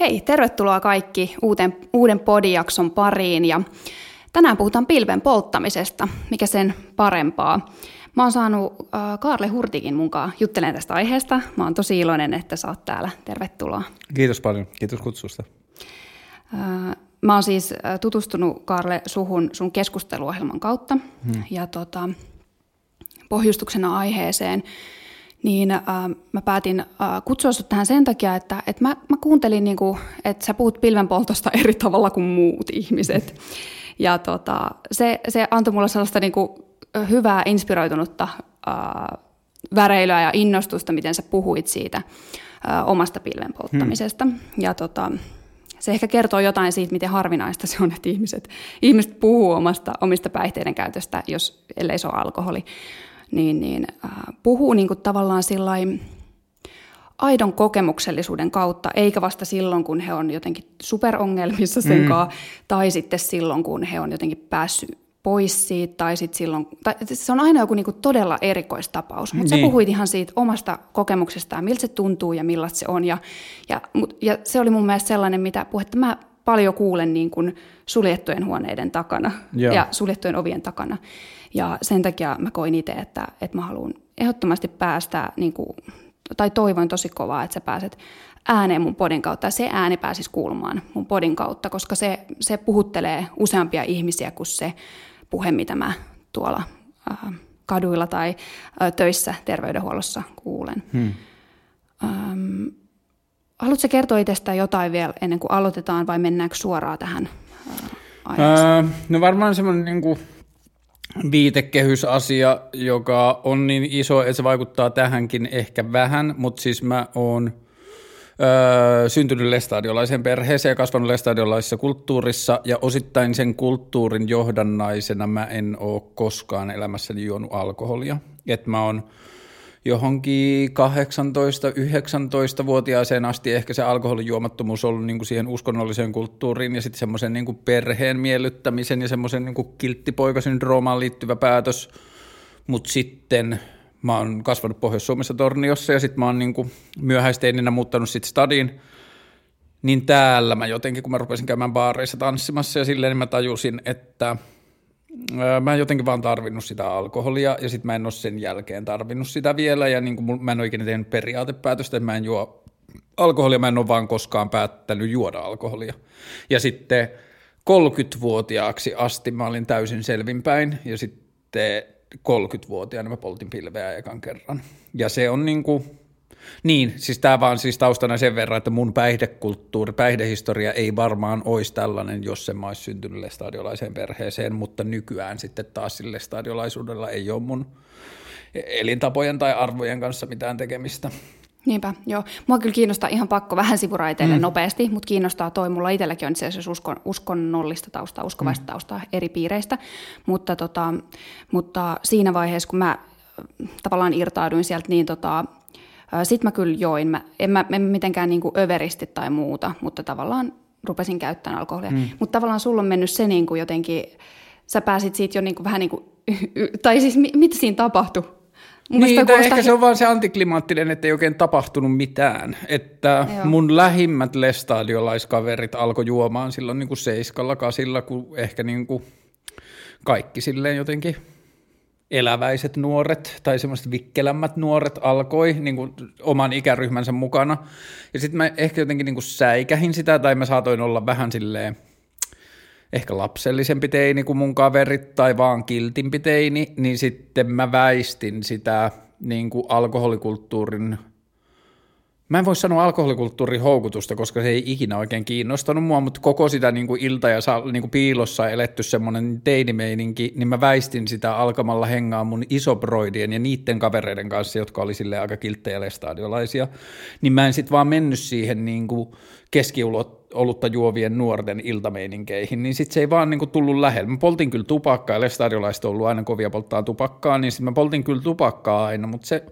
Hei, tervetuloa kaikki uuden, uuden podijakson pariin ja tänään puhutaan pilven polttamisesta, mikä sen parempaa. Mä oon saanut äh, Kaarle Hurtikin mukaan juttelen tästä aiheesta. Mä oon tosi iloinen, että sä oot täällä. Tervetuloa. Kiitos paljon. Kiitos kutsusta. Äh, mä oon siis äh, tutustunut Kaarle suhun sun keskusteluohjelman kautta hmm. ja tota, pohjustuksena aiheeseen – niin äh, mä päätin äh, kutsua sut tähän sen takia, että, että mä, mä kuuntelin, niin kuin, että sä puhut pilvenpoltosta eri tavalla kuin muut ihmiset. Ja tota, se, se antoi mulle sellaista niin kuin, hyvää, inspiroitunutta äh, väreilyä ja innostusta, miten sä puhuit siitä äh, omasta pilven polttamisesta. Hmm. Ja tota, se ehkä kertoo jotain siitä, miten harvinaista se on, että ihmiset, ihmiset puhuu omasta, omista päihteiden käytöstä, jos ellei se ole alkoholi niin, niin äh, puhuu niin kuin tavallaan sillain aidon kokemuksellisuuden kautta, eikä vasta silloin, kun he on jotenkin superongelmissa sen mm. kanssa, tai sitten silloin, kun he on jotenkin päässyt pois siitä, tai sitten silloin, tai se on aina joku niinku todella erikoistapaus, mutta niin. sä puhuit ihan siitä omasta kokemuksestaan, miltä se tuntuu ja millaista se on, ja, ja, ja se oli mun mielestä sellainen, mitä puhetta mä paljon kuulen niin kuin suljettujen huoneiden takana Joo. ja suljettujen ovien takana. Ja sen takia mä koin itse, että, että mä haluan ehdottomasti päästä, niin kuin, tai toivon tosi kovaa, että sä pääset ääneen mun podin kautta ja se ääni pääsisi kuulumaan mun podin kautta, koska se, se puhuttelee useampia ihmisiä kuin se puhe, mitä mä tuolla äh, kaduilla tai äh, töissä terveydenhuollossa kuulen. Hmm. Ähm, haluatko kertoa itsestä jotain vielä ennen kuin aloitetaan vai mennäänkö suoraan tähän äh, Öö, no varmaan semmoinen niin kuin viitekehysasia, joka on niin iso, että se vaikuttaa tähänkin ehkä vähän, mutta siis mä oon öö, syntynyt lestadiolaisen perheeseen ja kasvanut lestadiolaisessa kulttuurissa ja osittain sen kulttuurin johdannaisena mä en ole koskaan elämässäni juonut alkoholia. että mä oon johonkin 18-19-vuotiaaseen asti ehkä se alkoholijuomattomuus on ollut niin kuin siihen uskonnolliseen kulttuuriin ja sitten semmoisen niin perheen miellyttämisen ja semmoisen niin kilttipoikasyndroomaan liittyvä päätös, mutta sitten mä oon kasvanut Pohjois-Suomessa Torniossa ja sitten mä oon niin kuin myöhäisteininä muuttanut sitten stadiin, niin täällä mä jotenkin, kun mä rupesin käymään baareissa tanssimassa ja silleen, niin mä tajusin, että – mä en jotenkin vaan tarvinnut sitä alkoholia ja sitten mä en ole sen jälkeen tarvinnut sitä vielä ja niin kuin mä en ole ikinä tehnyt periaatepäätöstä, että mä en juo alkoholia, mä en ole vaan koskaan päättänyt juoda alkoholia. Ja sitten 30-vuotiaaksi asti mä olin täysin selvinpäin ja sitten 30-vuotiaana mä poltin pilveä ekan kerran. Ja se on niin kuin, niin, siis tämä vaan siis taustana sen verran, että mun päihdekulttuuri, päihdehistoria ei varmaan olisi tällainen, jos mä olisi syntynyt lestadiolaiseen perheeseen, mutta nykyään sitten taas sille lestadiolaisuudella ei ole mun elintapojen tai arvojen kanssa mitään tekemistä. Niinpä, joo. Mua kyllä kiinnostaa ihan pakko vähän sivuraiteille mm. nopeasti, mutta kiinnostaa toi. Mulla itselläkin on itse asiassa uskon, uskonnollista taustaa, uskovaista mm. taustaa eri piireistä, mutta, tota, mutta siinä vaiheessa, kun mä tavallaan irtauduin sieltä, niin tota, sitten mä kyllä join. Mä, en, mä, en mitenkään niin överisti tai muuta, mutta tavallaan rupesin käyttämään alkoholia. Mm. Mutta tavallaan sulla on mennyt se niin kuin jotenkin, sä pääsit siitä jo niin kuin vähän niin kuin, tai siis mitä siinä tapahtui? Mun niin, kuulostaa... ehkä se on vaan se antiklimaattinen, että ei oikein tapahtunut mitään. Että Joo. mun lähimmät lestadiolaiskaverit alkoi juomaan silloin niin kuin seiskalla, kasilla, kun ehkä niin kuin kaikki silleen jotenkin eläväiset nuoret tai semmoiset vikkelämmät nuoret alkoi niin kuin oman ikäryhmänsä mukana. Ja sitten mä ehkä jotenkin niin kuin säikähin sitä tai mä saatoin olla vähän silleen ehkä lapsellisempi teini kuin mun kaverit tai vaan kiltimpi teini, niin sitten mä väistin sitä niin kuin alkoholikulttuurin Mä en voi sanoa alkoholikulttuurin houkutusta, koska se ei ikinä oikein kiinnostanut mua, mutta koko sitä niin kuin ilta- ja niin kuin piilossa eletty semmoinen teinimeininki, niin mä väistin sitä alkamalla hengaa mun isobroidien ja niiden kavereiden kanssa, jotka oli sille aika kilttejä lestadiolaisia. Niin mä en sitten vaan mennyt siihen niin kuin keskiolutta juovien nuorten iltameininkeihin, niin sitten se ei vaan niin kuin tullut lähellä. Mä poltin kyllä tupakkaa, ja lestadiolaiset on ollut aina kovia polttaa tupakkaa, niin sitten mä poltin kyllä tupakkaa aina, mutta se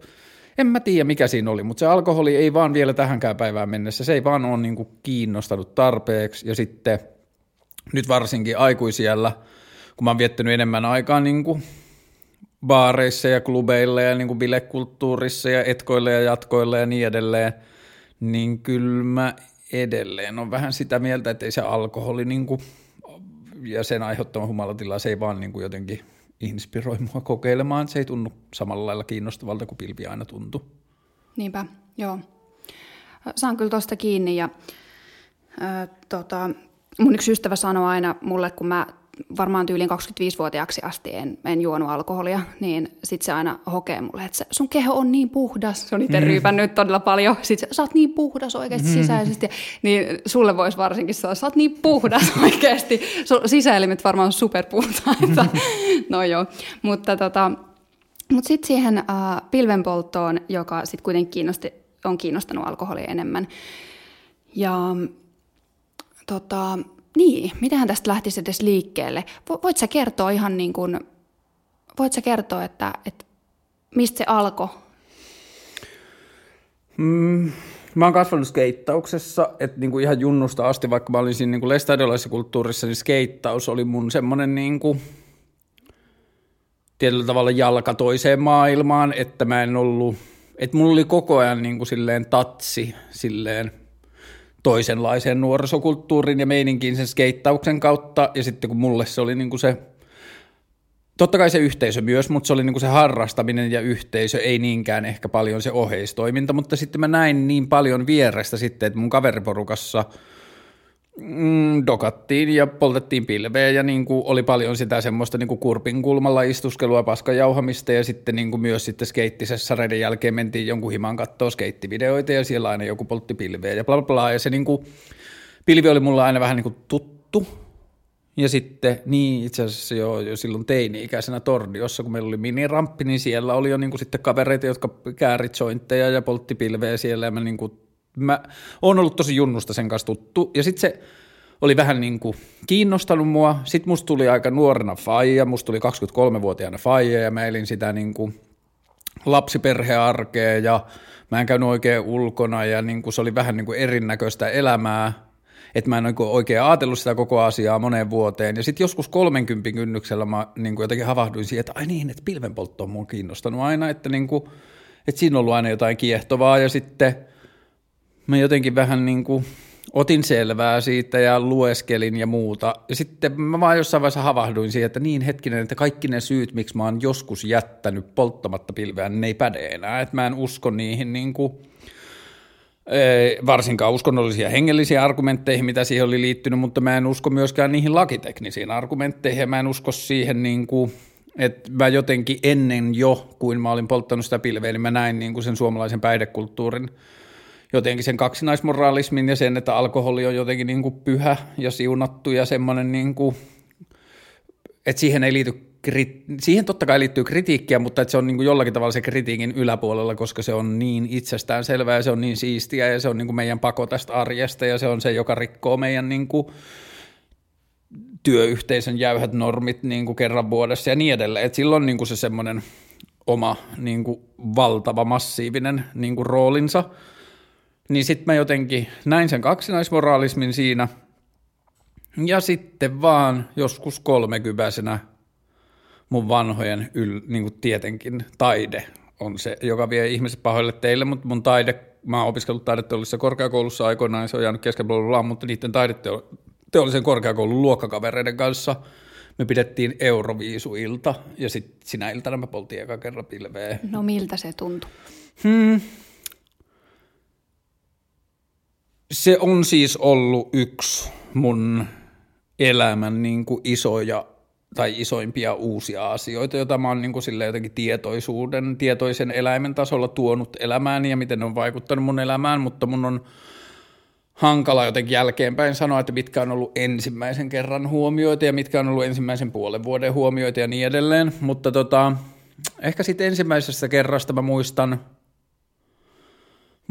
en mä tiedä mikä siinä oli, mutta se alkoholi ei vaan vielä tähänkään päivään mennessä, se ei vaan ole niin kuin kiinnostanut tarpeeksi. Ja sitten nyt varsinkin aikuisiellä, kun mä oon viettänyt enemmän aikaa niin kuin baareissa ja klubeilla ja niin kuin bilekulttuurissa ja etkoilla ja jatkoilla ja niin edelleen, niin kyllä mä edelleen on vähän sitä mieltä, että ei se alkoholi niin kuin, ja sen aiheuttama humalatila, se ei vaan niin kuin jotenkin inspiroi mua kokeilemaan. Se ei tunnu samalla lailla kiinnostavalta kuin pilvi aina tuntui. Niinpä, joo. Saan kyllä tuosta kiinni ja äh, tota, mun yksi ystävä sanoi aina mulle, kun mä varmaan tyyliin 25-vuotiaaksi asti en, en juonut alkoholia, niin sit se aina hokee mulle, että sun keho on niin puhdas. Se on itse mm. ryypännyt todella paljon. Sitten sä oot niin puhdas oikeasti mm. sisäisesti. Niin sulle voisi varsinkin sanoa, sä oot niin puhdas oikeasti. Sisäelimet varmaan superpuhtaita. no joo, mutta tota, mut sitten siihen äh, pilvenpolttoon, joka sitten kuitenkin kiinnosti, on kiinnostanut alkoholia enemmän. Ja tota, niin, mitähän tästä lähtisi edes liikkeelle? Voit sä kertoa ihan niin kuin, voit sä kertoa, että, että mistä se alkoi? Mm, mä oon kasvanut skeittauksessa, että niinku ihan junnusta asti, vaikka mä olin siinä niinku lestadiolaisessa kulttuurissa, niin skeittaus oli mun semmoinen niinku, tietyllä tavalla jalka toiseen maailmaan, että mä en ollut, että mulla oli koko ajan niinku silleen tatsi silleen – toisenlaiseen nuorisokulttuuriin ja meininkiin sen skeittauksen kautta. Ja sitten kun mulle se oli niin kuin se, totta kai se yhteisö myös, mutta se oli niin kuin se harrastaminen ja yhteisö, ei niinkään ehkä paljon se oheistoiminta. Mutta sitten mä näin niin paljon vierestä sitten, että mun kaveriporukassa – mm, dokattiin ja poltettiin pilveä ja niin kuin oli paljon sitä semmoista niin kuin kurpin kulmalla istuskelua, paskajauhamista ja sitten niin kuin myös sitten skeittisessä reiden jälkeen mentiin jonkun himan kattoon skeittivideoita ja siellä aina joku poltti pilveä ja bla bla bla. Ja se niin kuin, pilvi oli mulla aina vähän niin kuin tuttu. Ja sitten, niin itse asiassa jo, jo silloin teini-ikäisenä Tordiossa, kun meillä oli miniramppi, niin siellä oli jo niin kuin sitten kavereita, jotka käärit jointteja ja poltti pilveä siellä ja mä niin kuin mä oon ollut tosi junnusta sen kanssa tuttu. Ja sitten se oli vähän niin kuin kiinnostanut mua. Sitten musta tuli aika nuorena faija, musta tuli 23-vuotiaana faija ja mä elin sitä niin kuin lapsiperhearkea ja mä en käynyt oikein ulkona ja niin kuin se oli vähän niin kuin erinäköistä elämää. Että mä en oikein ajatellut sitä koko asiaa moneen vuoteen. Ja sitten joskus 30 kynnyksellä mä niin kuin jotenkin havahduin siihen, että ai niin, että pilvenpoltto on mun kiinnostanut aina, että, niin kuin, että siinä on ollut aina jotain kiehtovaa ja sitten – mä jotenkin vähän niin kuin otin selvää siitä ja lueskelin ja muuta. Ja sitten mä vaan jossain vaiheessa havahduin siihen, että niin hetkinen, että kaikki ne syyt, miksi mä oon joskus jättänyt polttamatta pilveä, ne ei päde enää. Että mä en usko niihin niin kuin, varsinkaan uskonnollisia hengellisiä argumentteihin, mitä siihen oli liittynyt, mutta mä en usko myöskään niihin lakiteknisiin argumentteihin ja mä en usko siihen niin kuin, että mä jotenkin ennen jo, kuin mä olin polttanut sitä pilveä, niin mä näin niin kuin sen suomalaisen päihdekulttuurin – jotenkin sen kaksinaismoraalismin ja sen, että alkoholi on jotenkin niin kuin pyhä ja siunattu ja semmoinen, niin kuin, että siihen ei liity siihen totta kai liittyy kritiikkiä, mutta että se on niin kuin jollakin tavalla se kritiikin yläpuolella, koska se on niin itsestään selvää ja se on niin siistiä ja se on niin kuin meidän pako tästä arjesta ja se on se, joka rikkoo meidän niin kuin työyhteisön jäyhät normit niin kuin kerran vuodessa ja niin edelleen. Että silloin niin kuin se semmoinen oma niin kuin valtava, massiivinen niin kuin roolinsa – niin sitten mä jotenkin näin sen kaksinaismoraalismin siinä. Ja sitten vaan joskus kolmekypäisenä mun vanhojen yl, niin kuin tietenkin taide on se, joka vie ihmiset pahoille teille, mutta mun taide, mä oon opiskellut taideteollisessa korkeakoulussa aikoinaan, se on jäänyt kesken, mutta niiden taideteollisen korkeakoulun luokkakavereiden kanssa me pidettiin Euroviisuilta ja sitten sinä iltana me poltiin eka kerran pilveä. No miltä se tuntui? Hmm, se on siis ollut yksi mun elämän niin kuin isoja tai isoimpia uusia asioita, joita mä oon niin kuin jotenkin tietoisuuden, tietoisen eläimen tasolla tuonut elämään ja miten ne on vaikuttanut mun elämään, mutta mun on hankala jotenkin jälkeenpäin sanoa, että mitkä on ollut ensimmäisen kerran huomioita ja mitkä on ollut ensimmäisen puolen vuoden huomioita ja niin edelleen, mutta tota, ehkä sitten ensimmäisestä kerrasta mä muistan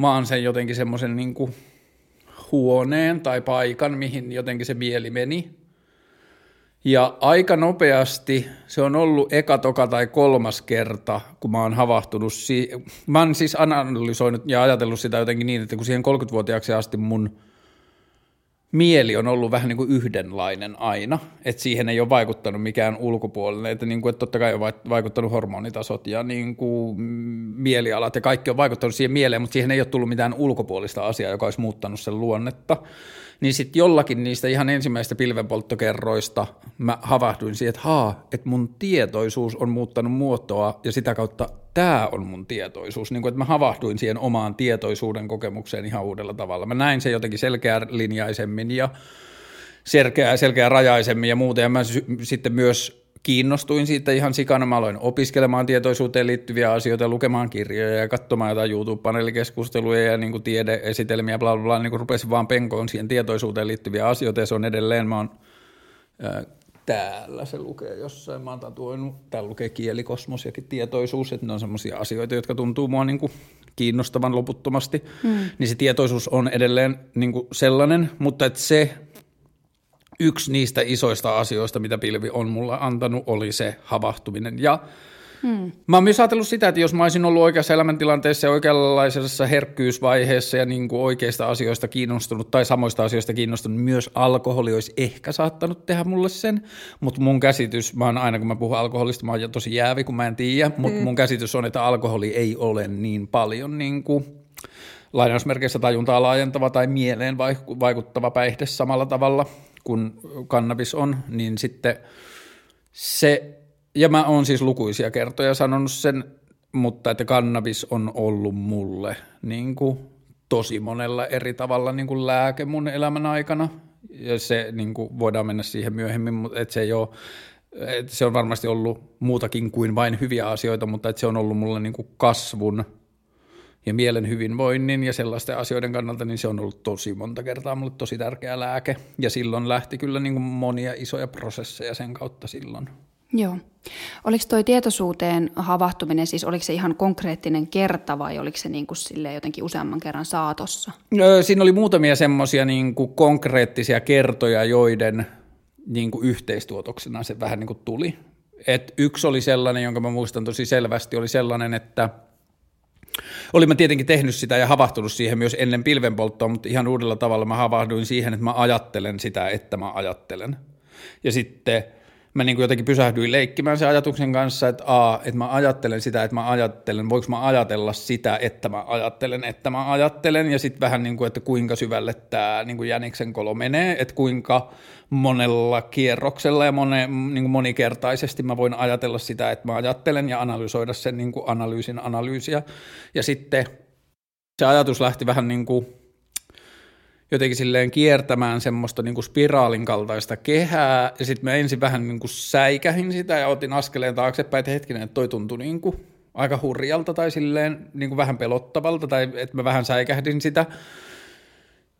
vaan sen jotenkin semmoisen niin kuin huoneen tai paikan, mihin jotenkin se mieli meni. Ja aika nopeasti, se on ollut eka, toka tai kolmas kerta, kun mä oon havahtunut, si- mä oon siis analysoinut ja ajatellut sitä jotenkin niin, että kun siihen 30-vuotiaaksi asti mun mieli on ollut vähän niin kuin yhdenlainen aina, että siihen ei ole vaikuttanut mikään ulkopuolinen, että, niin kuin, että totta kai on vaikuttanut hormonitasot ja niin kuin mielialat ja kaikki on vaikuttanut siihen mieleen, mutta siihen ei ole tullut mitään ulkopuolista asiaa, joka olisi muuttanut sen luonnetta. Niin sitten jollakin niistä ihan ensimmäistä pilvenpolttokerroista mä havahduin siihen, että haa, että mun tietoisuus on muuttanut muotoa ja sitä kautta tämä on mun tietoisuus. Niin kuin, että mä havahduin siihen omaan tietoisuuden kokemukseen ihan uudella tavalla. Mä näin sen jotenkin selkeälinjaisemmin ja selkeä, selkeä rajaisemmin ja muuta. Ja mä sy- sitten myös kiinnostuin siitä ihan sikana. Mä aloin opiskelemaan tietoisuuteen liittyviä asioita, lukemaan kirjoja ja katsomaan jotain YouTube-paneelikeskusteluja ja niin kuin tiedeesitelmiä, bla bla bla, niin kuin rupesin vaan penkoon siihen tietoisuuteen liittyviä asioita ja se on edelleen, mä oon täällä se lukee jossain, mä oon tuonut, täällä lukee kielikosmos ja tietoisuus, että ne on semmoisia asioita, jotka tuntuu mua niin kuin kiinnostavan loputtomasti, mm. niin se tietoisuus on edelleen niin kuin sellainen, mutta että se yksi niistä isoista asioista, mitä pilvi on mulle antanut, oli se havahtuminen. Ja Hmm. Mä oon myös ajatellut sitä, että jos mä olisin ollut oikeassa elämäntilanteessa ja oikeanlaisessa herkkyysvaiheessa ja niin kuin oikeista asioista kiinnostunut tai samoista asioista kiinnostunut, myös alkoholi olisi ehkä saattanut tehdä mulle sen. Mutta mun käsitys, mä oon aina kun mä puhun alkoholista, mä oon tosi jäävi, kun mä en tiedä, mutta hmm. mun käsitys on, että alkoholi ei ole niin paljon niin kuin lainausmerkeissä tajuntaa laajentava tai mieleen vaikuttava päihde samalla tavalla kuin kannabis on, niin sitten se, ja mä oon siis lukuisia kertoja sanonut sen, mutta että kannabis on ollut mulle niin kuin tosi monella eri tavalla niin kuin lääke mun elämän aikana, ja se niin kuin voidaan mennä siihen myöhemmin, mutta että se ei ole, että se on varmasti ollut muutakin kuin vain hyviä asioita, mutta että se on ollut mulle niin kuin kasvun ja mielen hyvinvoinnin ja sellaisten asioiden kannalta, niin se on ollut tosi monta kertaa mulle tosi tärkeä lääke. Ja silloin lähti kyllä niin kuin monia isoja prosesseja sen kautta silloin. Joo. Oliko tuo tietoisuuteen havahtuminen, siis oliko se ihan konkreettinen kerta vai oliko se niin kuin sille jotenkin useamman kerran saatossa? Siinä oli muutamia semmoisia niin konkreettisia kertoja, joiden niin kuin yhteistuotoksena se vähän niin kuin tuli. Et yksi oli sellainen, jonka mä muistan tosi selvästi, oli sellainen, että – Olin mä tietenkin tehnyt sitä ja havahtunut siihen myös ennen pilvenpolttoa, mutta ihan uudella tavalla mä havahduin siihen, että mä ajattelen sitä, että mä ajattelen. Ja sitten mä niin kuin jotenkin pysähdyin leikkimään sen ajatuksen kanssa, että a, että mä ajattelen sitä, että mä ajattelen, voiko mä ajatella sitä, että mä ajattelen, että mä ajattelen, ja sitten vähän niin kuin, että kuinka syvälle tämä niin kuin jäniksen kolo menee, että kuinka monella kierroksella ja mone, niin kuin monikertaisesti mä voin ajatella sitä, että mä ajattelen ja analysoida sen niin kuin analyysin analyysiä, ja sitten se ajatus lähti vähän niin kuin jotenkin silleen kiertämään semmoista niin kuin spiraalin kaltaista kehää, ja sitten mä ensin vähän niin kuin säikähin sitä ja otin askeleen taaksepäin, että hetkinen, että toi tuntui niin kuin aika hurjalta tai silleen niin kuin vähän pelottavalta, tai että mä vähän säikähdin sitä.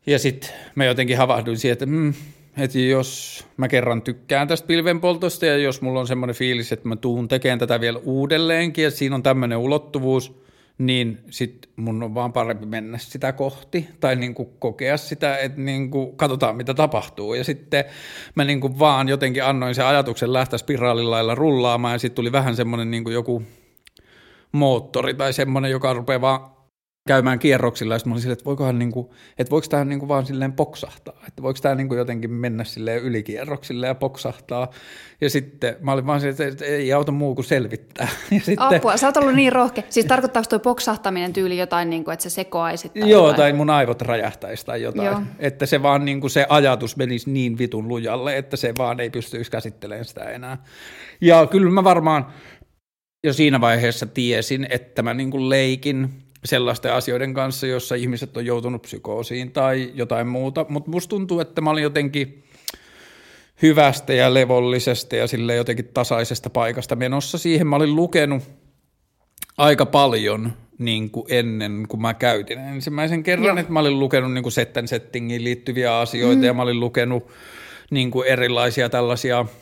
Ja sitten mä jotenkin havahduin siihen, että, mm, että jos mä kerran tykkään tästä pilvenpoltosta, ja jos mulla on semmoinen fiilis, että mä tuun tekemään tätä vielä uudelleenkin, ja siinä on tämmöinen ulottuvuus, niin sitten mun on vaan parempi mennä sitä kohti tai niin kuin kokea sitä, että niin kuin katsotaan mitä tapahtuu. Ja sitten mä niin kuin vaan jotenkin annoin sen ajatuksen lähteä spiraalilailla rullaamaan ja sitten tuli vähän semmoinen niin kuin joku moottori tai semmoinen, joka rupeaa vaan käymään kierroksilla, ja mä olin silleen, että voikohan niinku, että voiko tämä niinku vaan silleen poksahtaa, että voiko tämä niinku jotenkin mennä silleen ylikierroksille ja poksahtaa, ja sitten mä olin vaan silleen, että ei auta muu kuin selvittää. Ja sitten, Apua, sä oot ollut niin rohkea. Siis tarkoittaako tuo poksahtaminen tyyli jotain, niin kuin, että se sekoaisi? Tai Joo, jotain? tai mun aivot räjähtäisi tai jotain. Joo. Että se vaan niin kuin se ajatus menisi niin vitun lujalle, että se vaan ei pystyisi käsittelemään sitä enää. Ja kyllä mä varmaan jo siinä vaiheessa tiesin, että mä niin kuin leikin sellaisten asioiden kanssa, jossa ihmiset on joutunut psykoosiin tai jotain muuta, mutta musta tuntuu, että mä olin jotenkin hyvästä ja levollisesta ja sille jotenkin tasaisesta paikasta menossa siihen. Mä olin lukenut aika paljon niin kuin ennen kuin mä käytin ensimmäisen kerran, Joo. että mä olin lukenut niin kuin setten settingiin liittyviä asioita mm. ja mä olin lukenut niin kuin erilaisia tällaisia –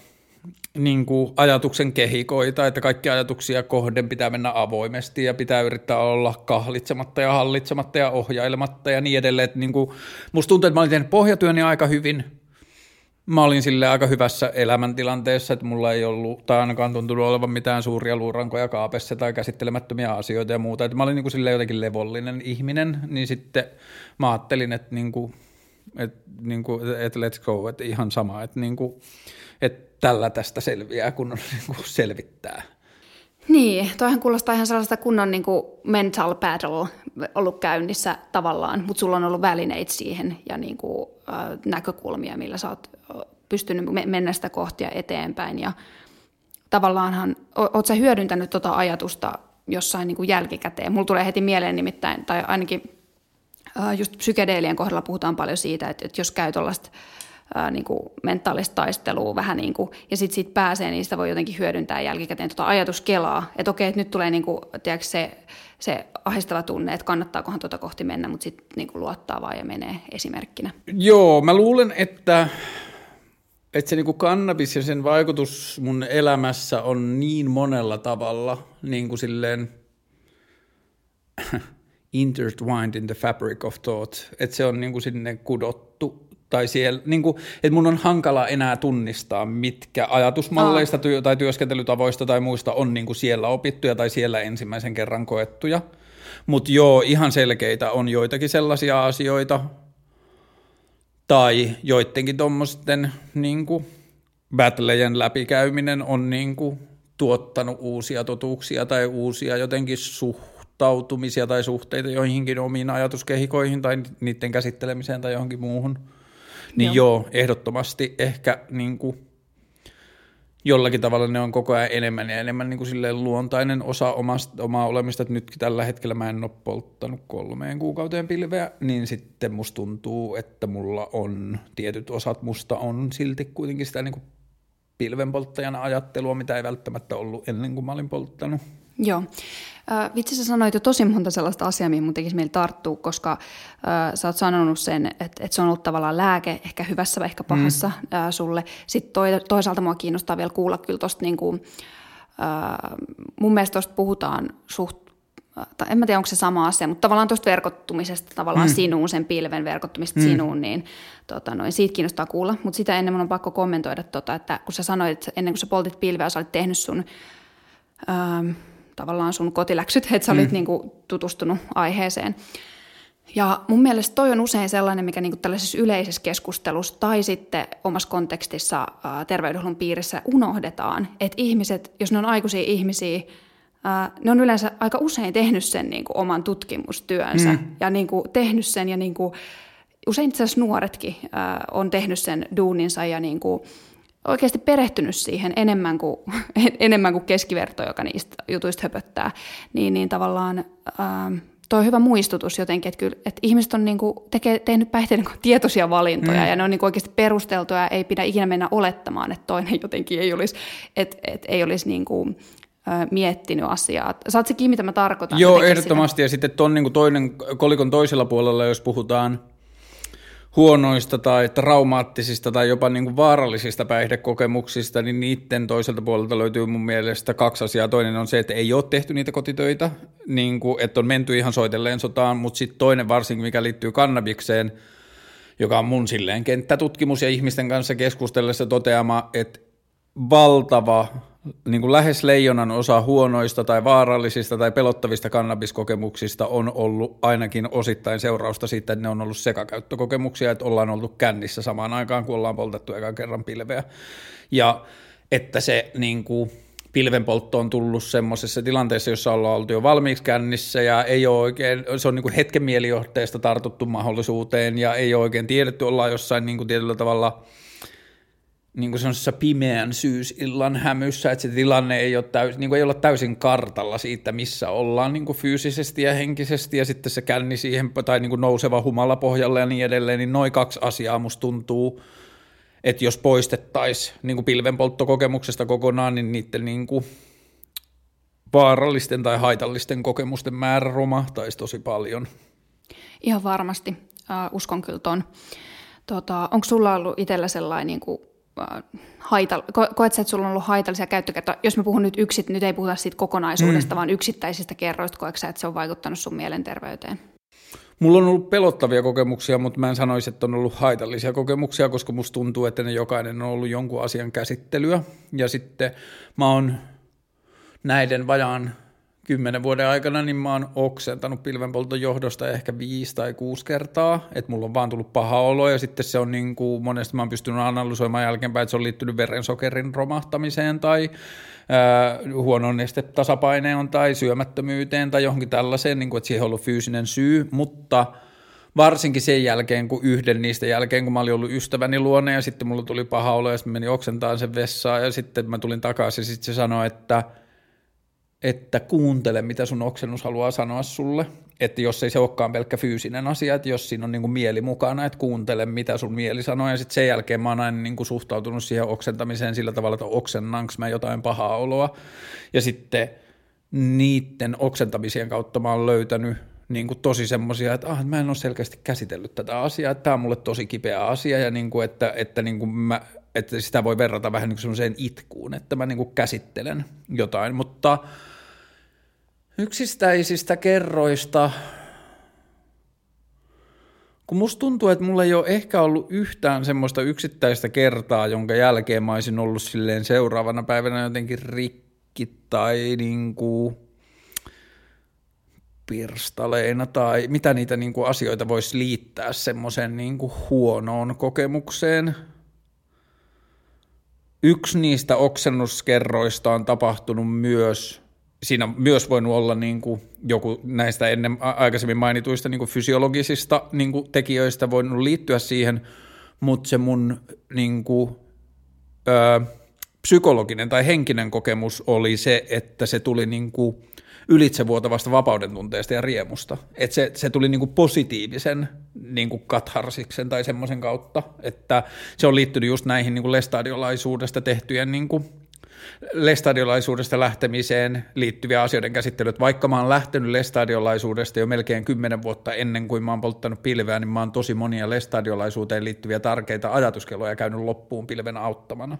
niin kuin ajatuksen kehikoita, että kaikki ajatuksia kohden pitää mennä avoimesti ja pitää yrittää olla kahlitsematta ja hallitsematta ja ohjailematta ja niin edelleen. Että niin kuin, musta tuntuu, että mä olin tehnyt pohjatyöni aika hyvin. Mä olin sille aika hyvässä elämäntilanteessa, että mulla ei ollut, tai ainakaan tuntunut olevan mitään suuria luurankoja kaapessa tai käsittelemättömiä asioita ja muuta. Että mä olin niin kuin sille jotenkin levollinen ihminen, niin sitten mä ajattelin, että niin kuin että niin kuin, et let's go, että ihan sama, että, niin kuin, että tällä tästä selviää, kun on niin kuin selvittää. Niin, toihan kuulostaa ihan sellaista kunnon niin kuin mental battle ollut käynnissä tavallaan, mutta sulla on ollut välineitä siihen ja niin kuin, äh, näkökulmia, millä sä oot pystynyt mennä sitä kohtia eteenpäin ja tavallaanhan, oot sä hyödyntänyt tuota ajatusta jossain niin kuin jälkikäteen? Mulla tulee heti mieleen nimittäin, tai ainakin äh, just psykedeelien kohdalla puhutaan paljon siitä, että, että jos käy tuollaista ää, niin kuin mentaalista taistelua vähän niin kuin, ja sitten siitä pääsee, niin sitä voi jotenkin hyödyntää jälkikäteen tuota ajatuskelaa, että okei, että nyt tulee niin kuin, tiedätkö, se, se ahistava tunne, että kannattaakohan tuota kohti mennä, mutta sitten niin kuin luottaa vaan ja menee esimerkkinä. Joo, mä luulen, että että se niinku kannabis ja sen vaikutus mun elämässä on niin monella tavalla niin kuin silleen intertwined in the fabric of thought, että se on niin kuin sinne kudottu tai siellä, niin kuin, että mun on hankala enää tunnistaa, mitkä ajatusmalleista työ, tai työskentelytavoista tai muista on niin kuin siellä opittuja tai siellä ensimmäisen kerran koettuja. Mutta joo, ihan selkeitä on joitakin sellaisia asioita, tai joidenkin tuommoisten niin battlejen läpikäyminen on niin kuin, tuottanut uusia totuuksia tai uusia jotenkin suhtautumisia tai suhteita joihinkin omiin ajatuskehikoihin tai niiden käsittelemiseen tai johonkin muuhun. Niin joo, joo ehdottomasti ehkä niin kuin, jollakin tavalla ne on koko ajan enemmän ja enemmän niin kuin silleen luontainen osa omasta, omaa olemista, että nyt tällä hetkellä mä en ole polttanut kolmeen kuukauteen pilveä, niin sitten musta tuntuu, että mulla on tietyt osat musta on silti kuitenkin sitä niin kuin pilvenpolttajana ajattelua, mitä ei välttämättä ollut ennen kuin mä olin polttanut. Joo. Äh, vitsi sä sanoit jo tosi monta sellaista asiaa, mihin mun tekisi meillä tarttua, koska äh, sä oot sanonut sen, että, että se on ollut tavallaan lääke, ehkä hyvässä vai ehkä pahassa mm. äh, sulle. Sitten toi, toisaalta mua kiinnostaa vielä kuulla kyllä tosta niin kuin, äh, mun mielestä tosta puhutaan suht tai en mä tiedä, onko se sama asia, mutta tavallaan tuosta verkottumisesta tavallaan mm. sinuun, sen pilven verkottumista mm. sinuun, niin tota, noin, siitä kiinnostaa kuulla. Mutta sitä ennen mun on pakko kommentoida, tota, että kun sä sanoit, että ennen kuin sä poltit pilveä, sä olit tehnyt sun... Ähm, tavallaan sun kotiläksyt, että sä olit mm. niin kuin tutustunut aiheeseen. Ja mun mielestä toi on usein sellainen, mikä niin tällaisessa yleisessä keskustelussa tai sitten omassa kontekstissa ää, terveydenhuollon piirissä unohdetaan, että ihmiset, jos ne on aikuisia ihmisiä, ää, ne on yleensä aika usein tehnyt sen niin kuin oman tutkimustyönsä mm. ja niin kuin tehnyt sen ja niin kuin, usein itse asiassa nuoretkin ää, on tehnyt sen duuninsa ja niin kuin, oikeasti perehtynyt siihen enemmän kuin, enemmän kuin keskiverto, joka niistä jutuista höpöttää, niin, niin tavallaan ähm, tuo on hyvä muistutus jotenkin, että, kyllä, että ihmiset on niin kuin, tekee, tehnyt päihteiden tietoisia valintoja mm. ja ne on niin oikeasti perusteltuja ja ei pidä ikinä mennä olettamaan, että toinen jotenkin ei olisi, että, että ei olisi niin kuin, miettinyt asiaa. Saat se kiinni, mitä mä tarkoitan? Joo, ehdottomasti. Sitä? Ja sitten tuon niin toinen kolikon toisella puolella, jos puhutaan – huonoista tai traumaattisista tai jopa niin kuin vaarallisista päihdekokemuksista, niin niiden toiselta puolelta löytyy mun mielestä kaksi asiaa. Toinen on se, että ei ole tehty niitä kotitöitä, niin kuin, että on menty ihan soitelleen sotaan, mutta sitten toinen varsinkin, mikä liittyy kannabikseen, joka on mun silleen kenttätutkimus ja ihmisten kanssa keskustellessa toteama, että valtava niin kuin lähes leijonan osa huonoista tai vaarallisista tai pelottavista kannabiskokemuksista on ollut ainakin osittain seurausta siitä, että ne on ollut sekakäyttökokemuksia, että ollaan oltu kännissä samaan aikaan, kun ollaan poltettu ekan kerran pilveä. Ja että se niin kuin, pilvenpoltto on tullut semmoisessa tilanteessa, jossa ollaan oltu jo valmiiksi kännissä ja ei ole oikein, se on niin kuin hetken mielijohteesta tartuttu mahdollisuuteen ja ei ole oikein tiedetty, ollaan jossain niin kuin tietyllä tavalla – niin kuin pimeän syysillan hämyssä, että se tilanne ei ole, täys, niin kuin ei olla täysin kartalla siitä, missä ollaan niin kuin fyysisesti ja henkisesti, ja sitten se känni siihen, tai niin kuin nouseva humala pohjalle ja niin edelleen, niin noin kaksi asiaa musta tuntuu, että jos poistettaisiin niin pilvenpolttokokemuksesta kokonaan, niin niiden niin kuin vaarallisten tai haitallisten kokemusten määrä romahtaisi tosi paljon. Ihan varmasti, uh, uskon kyllä ton. Tota, onko sulla ollut itsellä sellainen niin kuin Äh, haital, koet sä, että sulla on ollut haitallisia käyttökertoja? Jos mä puhun nyt yksit, nyt ei puhuta siitä kokonaisuudesta, mm. vaan yksittäisistä kerroista, koet sä, että se on vaikuttanut sun mielenterveyteen? Mulla on ollut pelottavia kokemuksia, mutta mä en sanoisi, että on ollut haitallisia kokemuksia, koska musta tuntuu, että ne jokainen on ollut jonkun asian käsittelyä. Ja sitten mä oon näiden vajaan kymmenen vuoden aikana niin mä oon oksentanut pilvenpolton johdosta ehkä viisi tai kuusi kertaa, että mulla on vaan tullut paha olo ja sitten se on niin kuin, monesti mä oon pystynyt analysoimaan jälkeenpäin, että se on liittynyt verensokerin romahtamiseen tai ää, huonoon nestetasapaineen tai syömättömyyteen tai johonkin tällaiseen, niin kuin, että siihen on ollut fyysinen syy, mutta varsinkin sen jälkeen, kun yhden niistä jälkeen, kun mä olin ollut ystäväni luona ja sitten mulla tuli paha olo ja sitten meni oksentaan sen vessaan ja sitten mä tulin takaisin ja sitten se sanoi, että – että kuuntele, mitä sun oksennus haluaa sanoa sulle. Että jos ei se olekaan pelkkä fyysinen asia, että jos siinä on niin kuin mieli mukana, että kuuntele, mitä sun mieli sanoo. Ja sitten sen jälkeen mä oon aina niin kuin suhtautunut siihen oksentamiseen sillä tavalla, että oksennanko mä jotain pahaa oloa. Ja sitten niiden oksentamisien kautta mä oon löytänyt niin kuin tosi semmoisia, että ah, mä en ole selkeästi käsitellyt tätä asiaa, että tämä on mulle tosi kipeä asia ja niin kuin, että, että, niin kuin mä, että sitä voi verrata vähän niin semmoiseen itkuun, että mä niin kuin käsittelen jotain, mutta – yksittäisistä kerroista, kun musta tuntuu, että mulla ei ole ehkä ollut yhtään semmoista yksittäistä kertaa, jonka jälkeen mä olisin ollut silleen seuraavana päivänä jotenkin rikki tai niinku pirstaleina tai mitä niitä niinku asioita voisi liittää semmoiseen niinku huonoon kokemukseen. Yksi niistä oksennuskerroista on tapahtunut myös – siinä myös voinut olla niin kuin joku näistä ennen aikaisemmin mainituista niin kuin fysiologisista niin kuin tekijöistä voinut liittyä siihen, mutta se mun niin kuin, ö, psykologinen tai henkinen kokemus oli se, että se tuli niin kuin ylitsevuotavasta vapauden tunteesta ja riemusta. Että se, se tuli niin kuin positiivisen niin kuin katharsiksen tai semmoisen kautta, että se on liittynyt just näihin niin kuin lestadiolaisuudesta tehtyjen niin kuin lestadiolaisuudesta lähtemiseen liittyviä asioiden käsittelyt. Vaikka mä oon lähtenyt lestadiolaisuudesta jo melkein kymmenen vuotta ennen kuin mä oon polttanut pilveä, niin mä oon tosi monia lestadiolaisuuteen liittyviä tärkeitä ajatuskeloja käynyt loppuun pilven auttamana.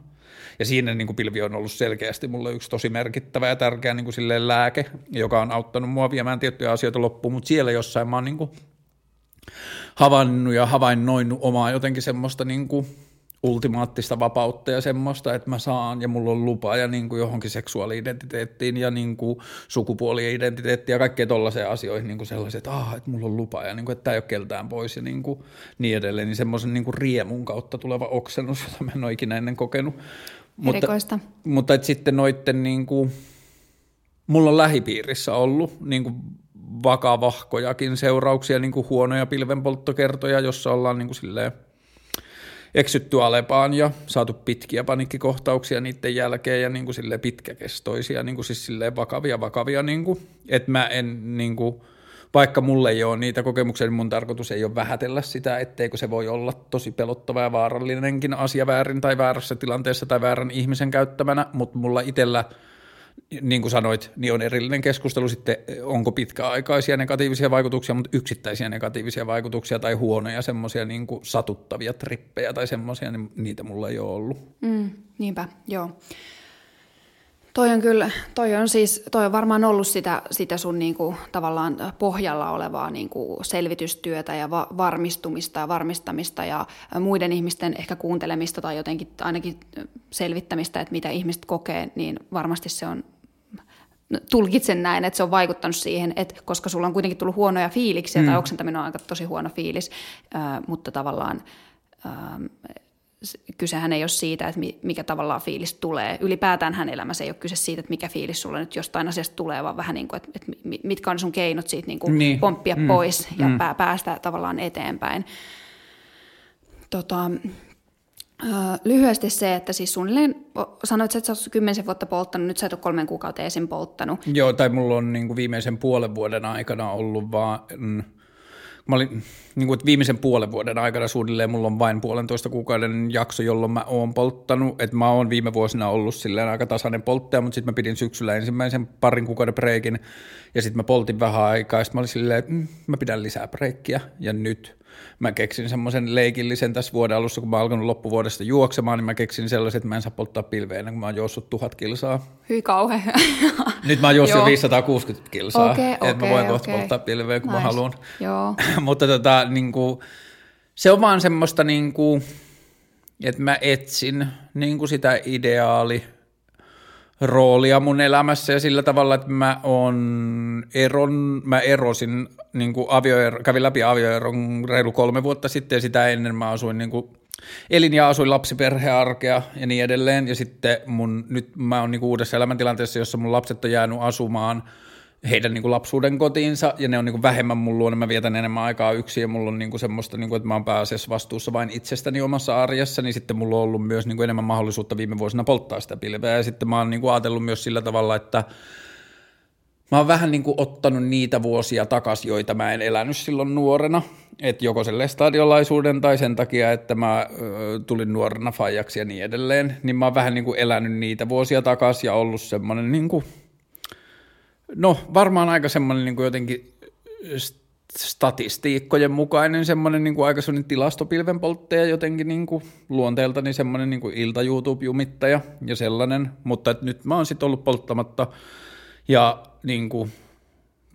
Ja siinä niin kuin pilvi on ollut selkeästi mulle yksi tosi merkittävä ja tärkeä niin kuin lääke, joka on auttanut mua viemään tiettyjä asioita loppuun, mutta siellä jossain mä oon niin kuin havainnut ja havainnoinut omaa jotenkin semmoista niin kuin ultimaattista vapautta ja semmoista, että mä saan ja mulla on lupa ja niin kuin johonkin seksuaali-identiteettiin ja niin kuin sukupuoli-identiteettiin ja kaikkeen tollaiseen asioihin niin kuin sellaiset, että, ah, että mulla on lupa ja niin kuin, että tämä ei ole keltään pois ja niin, kuin, niin edelleen, niin semmoisen niin kuin riemun kautta tuleva oksennus, jota mä en ole ikinä ennen kokenut. Erikoista. Mutta, mutta että sitten noitten niin kuin, mulla on lähipiirissä ollut niin kuin vakavahkojakin seurauksia, niin kuin huonoja pilvenpolttokertoja, jossa ollaan niin kuin silleen – eksytty Alepaan ja saatu pitkiä panikkikohtauksia niiden jälkeen ja niin kuin pitkäkestoisia, niin kuin siis vakavia, vakavia, niin kuin, että mä en niin kuin, vaikka mulle ei ole niitä kokemuksia, niin mun tarkoitus ei ole vähätellä sitä, etteikö se voi olla tosi pelottava ja vaarallinenkin asia väärin tai väärässä tilanteessa tai väärän ihmisen käyttämänä, mutta mulla itsellä – niin kuin sanoit, niin on erillinen keskustelu sitten, onko pitkäaikaisia negatiivisia vaikutuksia, mutta yksittäisiä negatiivisia vaikutuksia tai huonoja semmoisia niin satuttavia trippejä tai semmoisia, niin niitä mulla ei ole ollut. Mm, niinpä, joo. Toi on kyllä, toi on siis, toi on varmaan ollut sitä, sitä sun niinku, tavallaan pohjalla olevaa niinku selvitystyötä ja va- varmistumista ja varmistamista ja muiden ihmisten ehkä kuuntelemista tai jotenkin ainakin selvittämistä, että mitä ihmiset kokee, niin varmasti se on tulkitsen näin, että se on vaikuttanut siihen, että koska sulla on kuitenkin tullut huonoja fiiliksiä, mm. tai oksentaminen on aika tosi huono fiilis, äh, mutta tavallaan äh, kysehän ei ole siitä, että mikä tavallaan fiilis tulee. Ylipäätään hän elämässä ei ole kyse siitä, että mikä fiilis sulle nyt jostain asiasta tulee, vaan vähän niin kuin, että, että mitkä on sun keinot siitä niin kuin niin. pomppia mm. pois ja mm. päästä tavallaan eteenpäin. Tota, lyhyesti se, että siis suunnilleen sanoit, että sä oot kymmenisen vuotta polttanut, nyt sä et ole kolmen kuukautta esim. polttanut. Joo, tai mulla on niin kuin viimeisen puolen vuoden aikana ollut vaan... Mä olin niin kuin, että viimeisen puolen vuoden aikana suunnilleen mulla on vain puolentoista kuukauden jakso, jolloin mä oon polttanut. Että mä oon viime vuosina ollut silleen aika tasainen polttaja, mutta sitten mä pidin syksyllä ensimmäisen parin kuukauden breikin ja sitten mä poltin vähän aikaa sitten mä olin silleen, että mm, mä pidän lisää breikkiä ja nyt mä keksin semmoisen leikillisen tässä vuoden alussa, kun mä oon alkanut loppuvuodesta juoksemaan, niin mä keksin sellaisen, että mä en saa polttaa pilveä ennen kuin mä oon juossut tuhat kilsaa. Hyi kauhe. Nyt mä oon juossut 560 kilsaa, okay, että okay, mä voin kohta okay. polttaa pilveä, kun nice. mä haluan. Joo. Mutta tota, niin kuin, se on vaan semmoista, niin kuin, että mä etsin niin kuin sitä ideaali roolia mun elämässä ja sillä tavalla, että mä on eron, mä erosin, niin kuin avioero, kävin läpi avioeron reilu kolme vuotta sitten ja sitä ennen mä asuin niin kuin elin ja asuin lapsiperhearkea ja niin edelleen. Ja sitten mun, nyt mä oon niin uudessa elämäntilanteessa, jossa mun lapset on jäänyt asumaan – heidän niin kuin lapsuuden kotiinsa ja ne on niin kuin vähemmän mun luona, mä vietän enemmän aikaa yksin ja mulla on niin kuin semmoista, niin kuin, että mä oon pääasiassa vastuussa vain itsestäni omassa arjessa, niin sitten mulla on ollut myös niin kuin enemmän mahdollisuutta viime vuosina polttaa sitä pilveä. Ja sitten mä oon niin kuin ajatellut myös sillä tavalla, että mä oon vähän niin kuin ottanut niitä vuosia takaisin, joita mä en elänyt silloin nuorena, että joko sen stadiolaisuuden tai sen takia, että mä ö, tulin nuorena fajaksi ja niin edelleen, niin mä oon vähän niin kuin elänyt niitä vuosia takaisin ja ollut semmoinen niin kuin – No varmaan aika semmoinen niin kuin jotenkin statistiikkojen mukainen semmoinen niin kuin aika semmoinen tilastopilvenpolttaja jotenkin niin kuin luonteeltani semmoinen niin kuin ilta YouTube-jumittaja ja sellainen, mutta et nyt mä oon sitten ollut polttamatta ja niin kuin,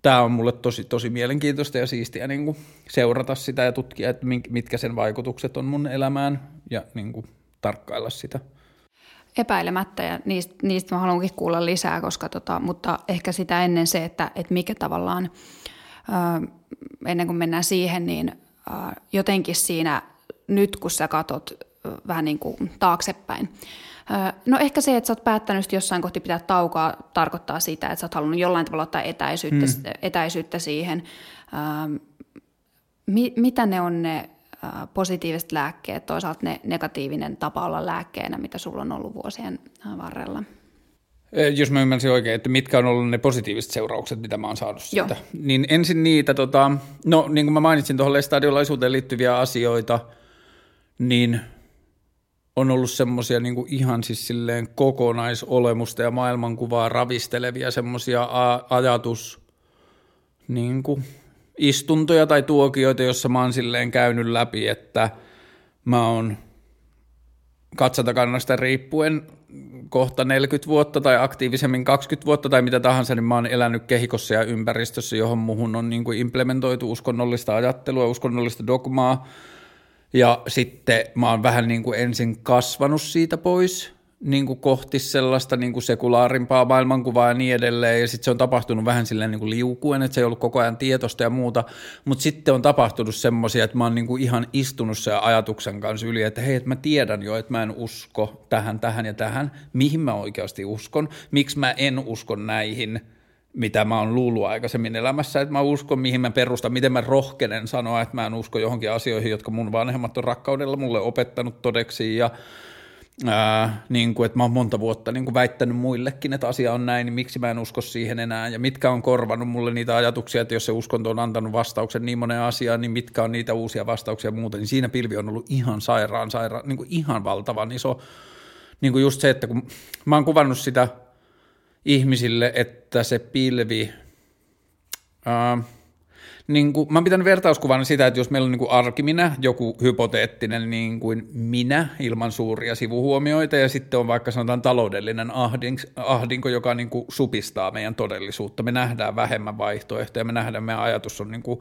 tämä on mulle tosi, tosi mielenkiintoista ja siistiä niin kuin seurata sitä ja tutkia, että mitkä sen vaikutukset on mun elämään ja niin kuin tarkkailla sitä. Epäilemättä ja niistä, niistä mä haluankin kuulla lisää, koska tota, mutta ehkä sitä ennen se, että, että mikä tavallaan, ää, ennen kuin mennään siihen, niin ää, jotenkin siinä nyt kun sä katot vähän niin kuin taaksepäin, No ehkä se, että sä oot päättänyt jossain kohti pitää taukoa, tarkoittaa sitä, että sä oot halunnut jollain tavalla ottaa etäisyyttä, mm. etäisyyttä siihen. mitä ne on ne positiiviset lääkkeet, toisaalta ne negatiivinen tapa olla lääkkeenä, mitä sulla on ollut vuosien varrella. Jos mä ymmärsin oikein, että mitkä on ollut ne positiiviset seuraukset, mitä mä oon saanut siitä. Joo. Niin ensin niitä, tota, no niin kuin mä mainitsin tuohon lestadiolaisuuteen liittyviä asioita, niin on ollut semmoisia niin ihan siis silleen kokonaisolemusta ja maailmankuvaa ravistelevia semmoisia ajatus niin kuin istuntoja tai tuokioita, jossa mä oon silleen käynyt läpi, että mä oon katsantakannasta riippuen kohta 40 vuotta tai aktiivisemmin 20 vuotta tai mitä tahansa, niin mä oon elänyt kehikossa ja ympäristössä, johon muhun on niin kuin implementoitu uskonnollista ajattelua, uskonnollista dogmaa, ja sitten mä oon vähän niin kuin ensin kasvanut siitä pois, niin kuin kohti sellaista niin kuin sekulaarimpaa maailmankuvaa ja niin edelleen, ja sitten se on tapahtunut vähän silleen niin kuin liukuen, että se ei ollut koko ajan tietosta ja muuta, mutta sitten on tapahtunut semmoisia, että mä oon niin kuin ihan istunut sen ajatuksen kanssa yli, että hei, että mä tiedän jo, että mä en usko tähän, tähän ja tähän, mihin mä oikeasti uskon, miksi mä en usko näihin, mitä mä oon luullut aikaisemmin elämässä, että mä uskon, mihin mä perustan, miten mä rohkenen sanoa, että mä en usko johonkin asioihin, jotka mun vanhemmat on rakkaudella mulle opettanut todeksi. Ja Ää, niin kuin, että mä oon monta vuotta niin kuin väittänyt muillekin, että asia on näin, niin miksi mä en usko siihen enää, ja mitkä on korvannut mulle niitä ajatuksia, että jos se uskonto on antanut vastauksen niin moneen asiaan, niin mitkä on niitä uusia vastauksia ja muuta, niin siinä pilvi on ollut ihan sairaan, sairaan niin kuin ihan valtavan iso, niin kuin just se, että kun mä oon kuvannut sitä ihmisille, että se pilvi, ää, niin kuin, mä pidän vertauskuvana sitä, että jos meillä on niin kuin arkiminä, joku hypoteettinen niin kuin minä ilman suuria sivuhuomioita ja sitten on vaikka sanotaan taloudellinen ahdinko, joka niin kuin supistaa meidän todellisuutta. Me nähdään vähemmän vaihtoehtoja, me nähdään meidän ajatus, on niin kuin,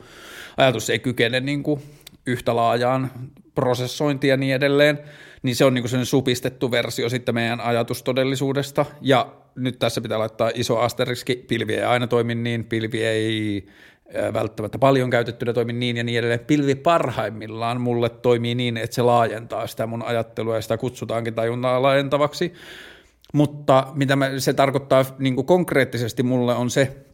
ajatus ei kykene niin kuin yhtä laajaan prosessointiin ja niin edelleen, niin se on niin supistettu versio sitten meidän ajatustodellisuudesta. Ja nyt tässä pitää laittaa iso asteriski, pilvi ei aina toimi niin, pilvi ei välttämättä paljon käytettynä toimi niin ja niin edelleen. Pilvi parhaimmillaan mulle toimii niin, että se laajentaa sitä mun ajattelua ja sitä kutsutaankin tajuntaa laajentavaksi. Mutta mitä se tarkoittaa niin konkreettisesti mulle on se,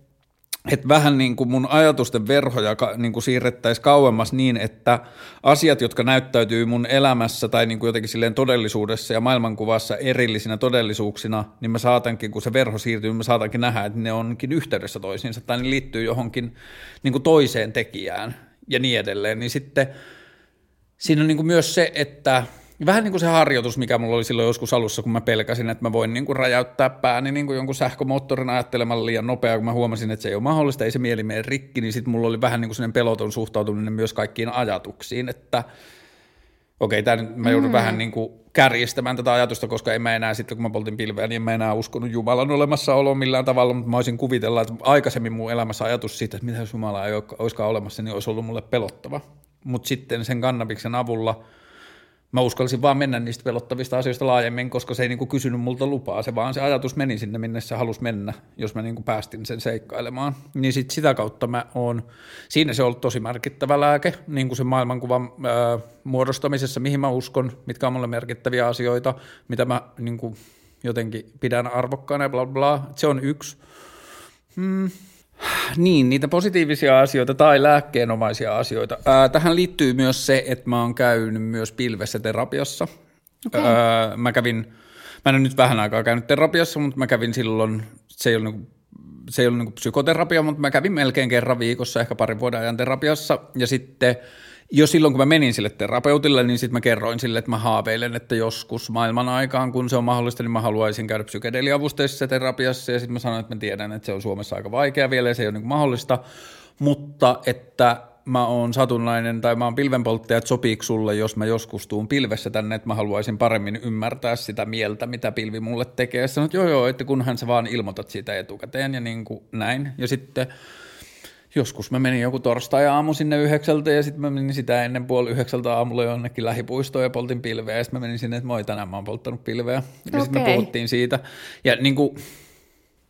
että vähän niin kuin mun ajatusten verhoja niin kuin siirrettäisiin kauemmas niin, että asiat, jotka näyttäytyy mun elämässä tai niin kuin jotenkin silleen todellisuudessa ja maailmankuvassa erillisinä todellisuuksina, niin mä saatankin, kun se verho siirtyy, niin mä saatankin nähdä, että ne onkin yhteydessä toisiinsa tai ne liittyy johonkin niin kuin toiseen tekijään ja niin edelleen. Niin sitten siinä on niin kuin myös se, että – Vähän niin kuin se harjoitus, mikä mulla oli silloin joskus alussa, kun mä pelkäsin, että mä voin niin kuin räjäyttää pääni niin kuin jonkun sähkömoottorin ajattelemalla liian nopeaa, kun mä huomasin, että se ei ole mahdollista, ei se mieli mene rikki, niin sitten mulla oli vähän niin kuin sellainen peloton suhtautuminen myös kaikkiin ajatuksiin, että okei, okay, mä joudun mm. vähän niin kuin kärjistämään tätä ajatusta, koska en mä enää sitten, kun mä poltin pilveä, niin en mä enää uskonut Jumalan olemassaoloon millään tavalla, mutta mä olisin kuvitella, että aikaisemmin mun elämässä ajatus siitä, että mitä jos Jumala ei olisikaan olemassa, niin olisi ollut mulle pelottava. Mutta sitten sen kannabiksen avulla – mä uskalsin vaan mennä niistä pelottavista asioista laajemmin, koska se ei niinku kysynyt multa lupaa, se vaan se ajatus meni sinne, minne se halusi mennä, jos mä niinku päästin sen seikkailemaan. Niin sit sitä kautta mä oon, siinä se on ollut tosi merkittävä lääke, niin kuin se maailmankuvan ää, muodostamisessa, mihin mä uskon, mitkä on mulle merkittäviä asioita, mitä mä niinku jotenkin pidän arvokkaana ja bla bla, se on yksi. Hmm. Niin, niitä positiivisia asioita tai lääkkeenomaisia asioita. Ää, tähän liittyy myös se, että mä oon käynyt myös pilvessä terapiassa. Okay. Ää, mä kävin, mä en nyt vähän aikaa käynyt terapiassa, mutta mä kävin silloin, se ei ollut, niin se ei ollut niin psykoterapia, mutta mä kävin melkein kerran viikossa, ehkä parin vuoden ajan terapiassa. Ja sitten jo silloin, kun mä menin sille terapeutille, niin sitten mä kerroin sille, että mä haaveilen, että joskus maailman aikaan, kun se on mahdollista, niin mä haluaisin käydä psykedeliavusteisessa terapiassa. Ja sitten mä sanoin, että mä tiedän, että se on Suomessa aika vaikea vielä ja se ei ole niin mahdollista. Mutta että mä oon satunnainen tai mä oon pilvenpolttaja, että sopiiko sulle, jos mä joskus tuun pilvessä tänne, että mä haluaisin paremmin ymmärtää sitä mieltä, mitä pilvi mulle tekee. Sanoin, että joo joo, että kunhan sä vaan ilmoitat siitä etukäteen ja niin kuin näin. Ja sitten joskus mä menin joku torstai-aamu sinne yhdeksältä ja sitten mä menin sitä ennen puoli yhdeksältä aamulla jonnekin lähipuistoon ja poltin pilveä ja sitten mä menin sinne, että moi tänään mä oon polttanut pilveä. Ja okay. sitten me puhuttiin siitä. Ja niin kuin,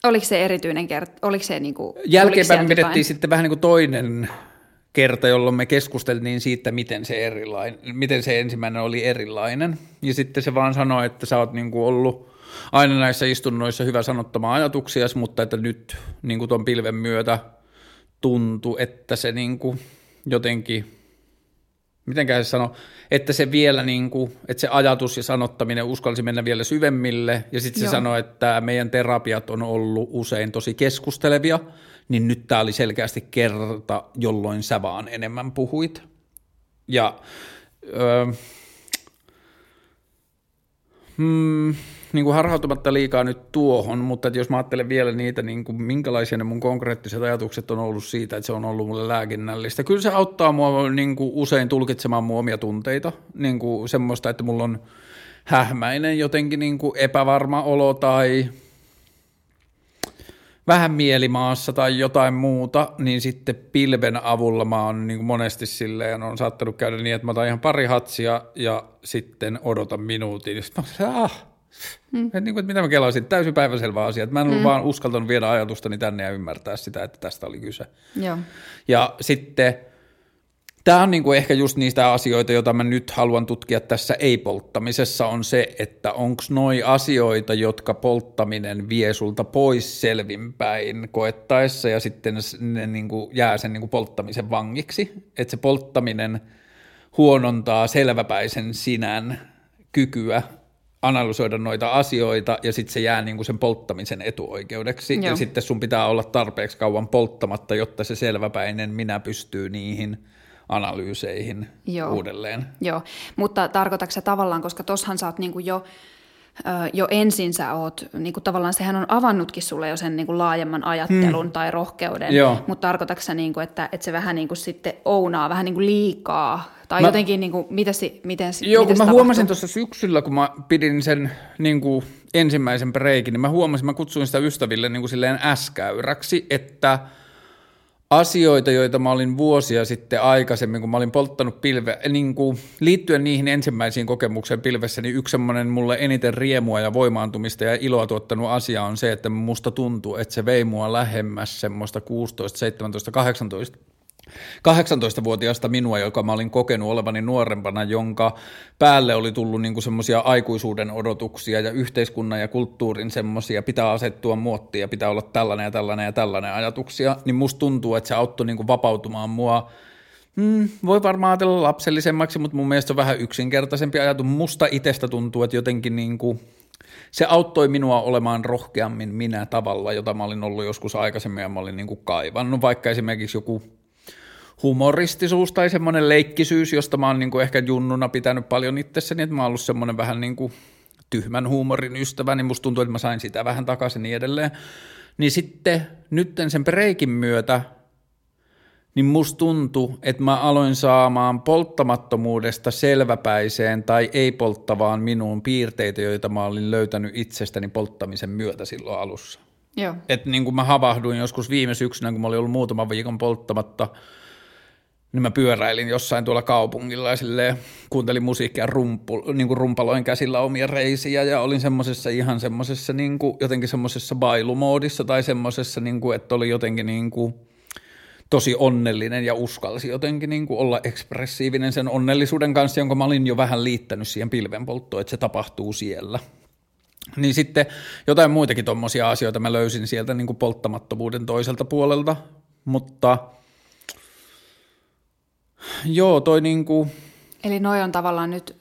Oliko se erityinen kerta? Oliko se niin kuin, Jälkeenpäin me pidettiin sitten vähän niin kuin toinen kerta, jolloin me keskusteltiin siitä, miten se, erilainen, miten se ensimmäinen oli erilainen. Ja sitten se vaan sanoi, että sä oot niin kuin ollut aina näissä istunnoissa hyvä sanottamaan ajatuksia, mutta että nyt niin kuin ton pilven myötä – tuntui, että se niin kuin jotenkin, mitenkään se sano, että se vielä niin kuin, että se ajatus ja sanottaminen uskalsi mennä vielä syvemmille, ja sitten se sanoi, että meidän terapiat on ollut usein tosi keskustelevia, niin nyt tämä oli selkeästi kerta, jolloin sä vaan enemmän puhuit. Ja öö, hmm, niin kuin harhautumatta liikaa nyt tuohon, mutta että jos mä ajattelen vielä niitä, niin kuin, minkälaisia ne mun konkreettiset ajatukset on ollut siitä, että se on ollut mulle lääkinnällistä. Kyllä se auttaa mua niin kuin usein tulkitsemaan mua omia tunteita, niin kuin semmoista, että mulla on hähmäinen jotenkin niin kuin epävarma olo tai vähän mielimaassa tai jotain muuta, niin sitten pilven avulla mä oon niin kuin monesti silleen, on saattanut käydä niin, että mä otan ihan pari hatsia ja sitten odotan minuutin. Sitten mä oon, ah, Mm. Että, niin kuin, että mitä mä kelasin, täysin päiväselvä asia. Että mä en ollut mm. vaan uskaltanut viedä ajatustani tänne ja ymmärtää sitä, että tästä oli kyse. Joo. Ja sitten tämä on niin kuin ehkä just niistä asioita, joita mä nyt haluan tutkia tässä ei-polttamisessa, on se, että onko noi asioita, jotka polttaminen vie sulta pois selvinpäin koettaessa ja sitten ne niin kuin jää sen niin kuin polttamisen vangiksi. Että se polttaminen huonontaa selväpäisen sinän kykyä analysoida noita asioita ja sitten se jää niin kuin sen polttamisen etuoikeudeksi Joo. ja sitten sun pitää olla tarpeeksi kauan polttamatta, jotta se selväpäinen minä pystyy niihin analyyseihin Joo. uudelleen. Joo, mutta tarkoitatko tavallaan, koska tossahan sä oot niin kuin jo jo ensin sä oot, niin kuin tavallaan sehän on avannutkin sulle jo sen niin kuin laajemman ajattelun hmm. tai rohkeuden, mutta tarkoitatko sä, niin kuin, että, että se vähän niin kuin sitten ounaa vähän niin kuin liikaa, tai mä, jotenkin, niin kuin, miten, miten, Joo, miten kun mä huomasin tuossa syksyllä, kun mä pidin sen niin kuin ensimmäisen breikin, niin mä huomasin, mä kutsuin sitä ystäville niin kuin silleen äskäyräksi, että – asioita, joita mä olin vuosia sitten aikaisemmin, kun mä olin polttanut pilve, niin kuin liittyen niihin ensimmäisiin kokemukseen pilvessä, niin yksi semmoinen mulle eniten riemua ja voimaantumista ja iloa tuottanut asia on se, että musta tuntuu, että se vei mua lähemmäs semmoista 16, 17, 18 18-vuotiaasta minua, joka mä olin kokenut olevani nuorempana, jonka päälle oli tullut niinku semmoisia aikuisuuden odotuksia ja yhteiskunnan ja kulttuurin semmoisia, pitää asettua muottiin ja pitää olla tällainen ja tällainen ja tällainen ajatuksia, niin musta tuntuu, että se auttoi niinku vapautumaan mua Hmm, voi varmaan ajatella lapsellisemmaksi, mutta mun mielestä se on vähän yksinkertaisempi ajatus. Musta itsestä tuntuu, että jotenkin niin kuin, se auttoi minua olemaan rohkeammin minä tavalla, jota mä olin ollut joskus aikaisemmin ja mä olin niin kuin kaivannut. Vaikka esimerkiksi joku humoristisuus tai semmoinen leikkisyys, josta mä oon niin kuin ehkä junnuna pitänyt paljon itsessäni, että mä oon ollut semmoinen vähän niin kuin tyhmän huumorin ystävä, niin musta tuntuu, että mä sain sitä vähän takaisin niin edelleen. Niin sitten nytten sen breikin myötä, niin musta tuntui, että mä aloin saamaan polttamattomuudesta selväpäiseen tai ei-polttavaan minuun piirteitä, joita mä olin löytänyt itsestäni polttamisen myötä silloin alussa. Joo. Että niin kuin mä havahduin joskus viime syksynä, kun mä olin ollut muutaman viikon polttamatta – niin mä pyöräilin jossain tuolla kaupungilla ja silleen kuuntelin musiikkia rumpu, niin kuin rumpaloin käsillä omia reisiä ja olin semmoisessa ihan semmoisessa niin kuin, jotenkin semmoisessa bailumoodissa tai semmoisessa, niin kuin, että oli jotenkin niin kuin, tosi onnellinen ja uskalsi jotenkin niin kuin olla ekspressiivinen sen onnellisuuden kanssa, jonka mä olin jo vähän liittänyt siihen pilvenpolttoon, että se tapahtuu siellä. Niin sitten jotain muitakin tuommoisia asioita mä löysin sieltä niin kuin polttamattomuuden toiselta puolelta, mutta – Joo, toi niinku... Eli noi on tavallaan nyt,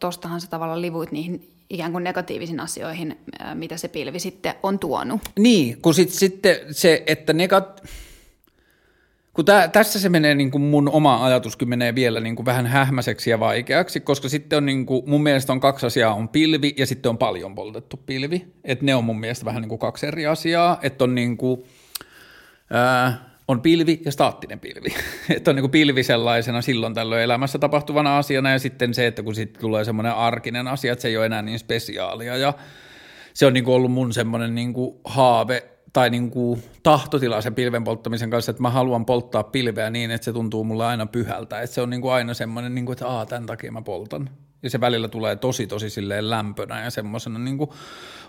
tostahan sä tavallaan livuit niihin ikään kuin negatiivisiin asioihin, mitä se pilvi sitten on tuonut. Niin, kun sit, sitten se, että negat... Kun tä, tässä se menee niin kuin mun oma ajatuskin menee vielä niin kuin vähän hähmäiseksi ja vaikeaksi, koska sitten on niin kuin, mun mielestä on kaksi asiaa, on pilvi ja sitten on paljon poltettu pilvi. Että ne on mun mielestä vähän niin kuin kaksi eri asiaa, että on niin kuin, ää, on pilvi ja staattinen pilvi. että on niin kuin pilvi sellaisena silloin tällöin elämässä tapahtuvana asiana ja sitten se, että kun sitten tulee semmoinen arkinen asia, että se ei ole enää niin spesiaalia ja se on niin kuin ollut mun semmoinen niin kuin haave tai niin kuin tahtotila sen pilven polttamisen kanssa, että mä haluan polttaa pilveä niin, että se tuntuu mulle aina pyhältä, että se on niin kuin aina semmoinen, niin kuin, että aa, tämän takia mä poltan. Ja se välillä tulee tosi, tosi silleen lämpönä ja semmoisena niin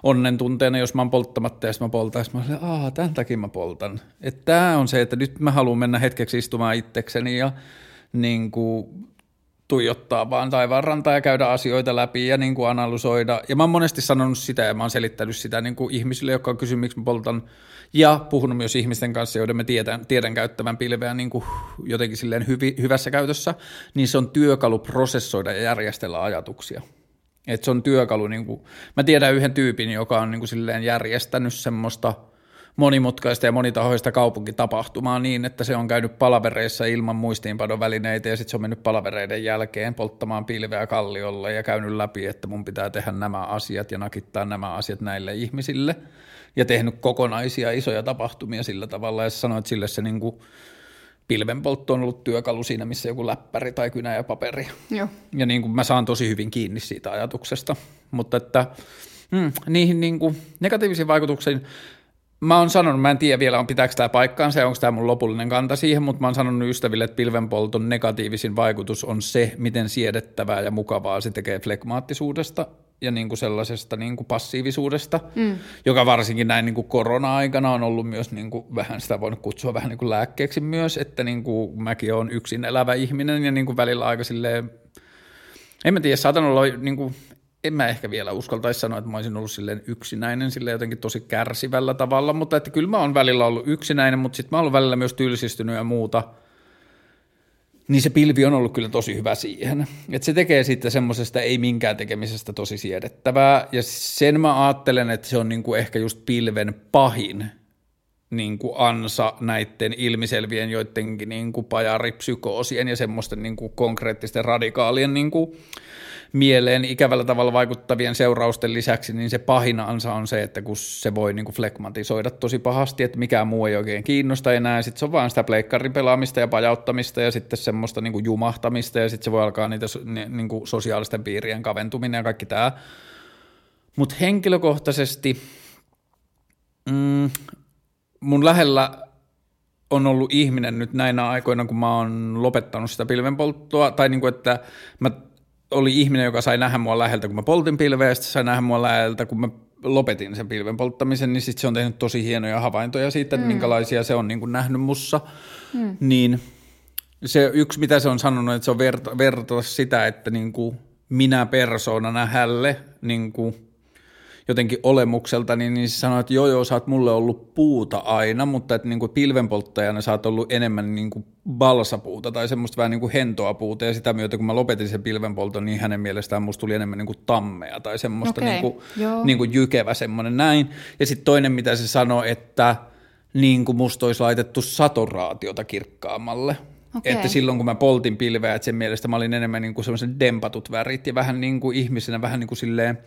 onnen tunteena, jos mä oon polttamatta ja mä poltan, mä olen, aah, tämän takia mä poltan. Että tämä on se, että nyt mä haluan mennä hetkeksi istumaan itsekseni ja niin kuin, tuijottaa vaan taivaan rantaa ja käydä asioita läpi ja niin kuin analysoida. Ja mä oon monesti sanonut sitä ja mä oon selittänyt sitä niin kuin ihmisille, jotka on kysynyt, miksi mä poltan. Ja puhunut myös ihmisten kanssa, joiden me tiedän, tiedän käyttävän pilveä niin kuin jotenkin silleen hyvi, hyvässä käytössä, niin se on työkalu prosessoida ja järjestellä ajatuksia. Et se on työkalu, niin kuin, mä tiedän yhden tyypin, joka on niin kuin silleen järjestänyt semmoista monimutkaista ja monitahoista kaupunkitapahtumaa niin, että se on käynyt palavereissa ilman muistiinpadon välineitä ja sitten se on mennyt palavereiden jälkeen polttamaan pilveä kalliolla ja käynyt läpi, että mun pitää tehdä nämä asiat ja nakittaa nämä asiat näille ihmisille ja tehnyt kokonaisia isoja tapahtumia sillä tavalla ja sanoit että sille se niin kuin pilvenpoltto on ollut työkalu siinä, missä joku läppäri tai kynä ja paperi. Joo. Ja niin kuin mä saan tosi hyvin kiinni siitä ajatuksesta, mutta että mm, niihin niin kuin negatiivisiin vaikutuksiin Mä oon sanonut, mä en tiedä vielä, on pitääkö tämä paikkaansa ja onko tämä mun lopullinen kanta siihen, mutta mä oon sanonut ystäville, että pilvenpolton negatiivisin vaikutus on se, miten siedettävää ja mukavaa se tekee flekmaattisuudesta ja niin kuin sellaisesta niin kuin passiivisuudesta, mm. joka varsinkin näin niin kuin korona-aikana on ollut myös niin kuin vähän sitä voinut kutsua vähän niin kuin lääkkeeksi myös, että niin kuin mäkin olen yksin elävä ihminen ja niin kuin välillä aika silleen, en mä tiedä, saatan olla niin kuin, en mä ehkä vielä uskaltaisi sanoa, että mä olisin ollut silleen yksinäinen sille jotenkin tosi kärsivällä tavalla, mutta että kyllä mä oon välillä ollut yksinäinen, mutta sitten mä oon välillä myös tylsistynyt ja muuta – niin se pilvi on ollut kyllä tosi hyvä siihen. Että se tekee sitten semmoisesta ei minkään tekemisestä tosi siedettävää. Ja sen mä ajattelen, että se on niinku ehkä just pilven pahin niinku ansa näiden ilmiselvien joidenkin niinku pajaripsykoosien ja semmoisten niinku konkreettisten radikaalien niinku mieleen ikävällä tavalla vaikuttavien seurausten lisäksi, niin se pahin ansa on se, että kun se voi niin kuin flekmatisoida tosi pahasti, että mikään muu ei oikein kiinnosta enää, sitten se on vaan sitä pleikkarin pelaamista ja pajauttamista ja sitten semmoista niin kuin jumahtamista ja sitten se voi alkaa niitä niin kuin sosiaalisten piirien kaventuminen ja kaikki tämä. Mutta henkilökohtaisesti mm, lähellä on ollut ihminen nyt näinä aikoina, kun mä oon lopettanut sitä pilvenpolttoa, tai niin kuin, että mä oli ihminen, joka sai nähdä mua läheltä, kun mä poltin pilveä, ja sai nähdä mua läheltä, kun mä lopetin sen pilven polttamisen, niin sitten se on tehnyt tosi hienoja havaintoja siitä, että mm. minkälaisia se on niin kuin nähnyt mussa. Mm. Niin se yksi, mitä se on sanonut, että se on verta, verta sitä, että niin kuin minä persoonana hälle niin kuin jotenkin olemukselta, niin, niin se sanoi, että joo joo, sä oot mulle ollut puuta aina, mutta että niin kuin pilvenpolttajana sä oot ollut enemmän niin kuin balsapuuta tai semmoista vähän niin kuin hentoa puuta, ja sitä myötä kun mä lopetin sen pilvenpolton, niin hänen mielestään musta tuli enemmän niin kuin tammea tai semmoista okay, niin kuin, niin kuin jykevä semmoinen näin. Ja sitten toinen, mitä se sanoi, että niin kuin musta olisi laitettu satoraatiota kirkkaammalle. Okay. Että silloin kun mä poltin pilveä, että sen mielestä mä olin enemmän niin kuin semmoisen dempatut värit ja vähän niin kuin ihmisenä vähän niin kuin silleen,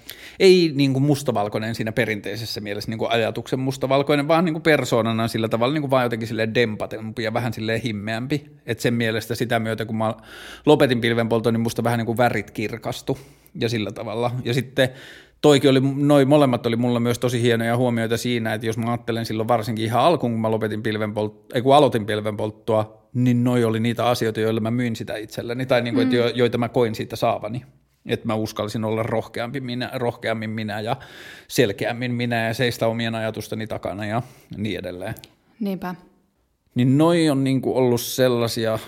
ei niin kuin mustavalkoinen siinä perinteisessä mielessä niin kuin ajatuksen mustavalkoinen, vaan niin kuin persoonana sillä tavalla niin kuin vaan jotenkin silleen dempatempi ja vähän silleen himmeämpi. Että sen mielestä sitä myötä, kun mä lopetin pilvenpolton, niin musta vähän niin kuin värit kirkastu ja sillä tavalla. Ja sitten toikin oli, noi molemmat oli mulla myös tosi hienoja huomioita siinä, että jos mä ajattelen silloin varsinkin ihan alkuun, kun mä lopetin pilvenpolt, ei kun aloitin pilvenpolttoa, niin noi oli niitä asioita, joilla mä myin sitä itselleni, tai niin kuin, mm. että joita mä koin siitä saavani. Että mä uskalsin olla rohkeampi minä, rohkeammin minä ja selkeämmin minä ja seistä omien ajatusteni takana ja niin edelleen. Niinpä. Niin noi on niin kuin ollut sellaisia,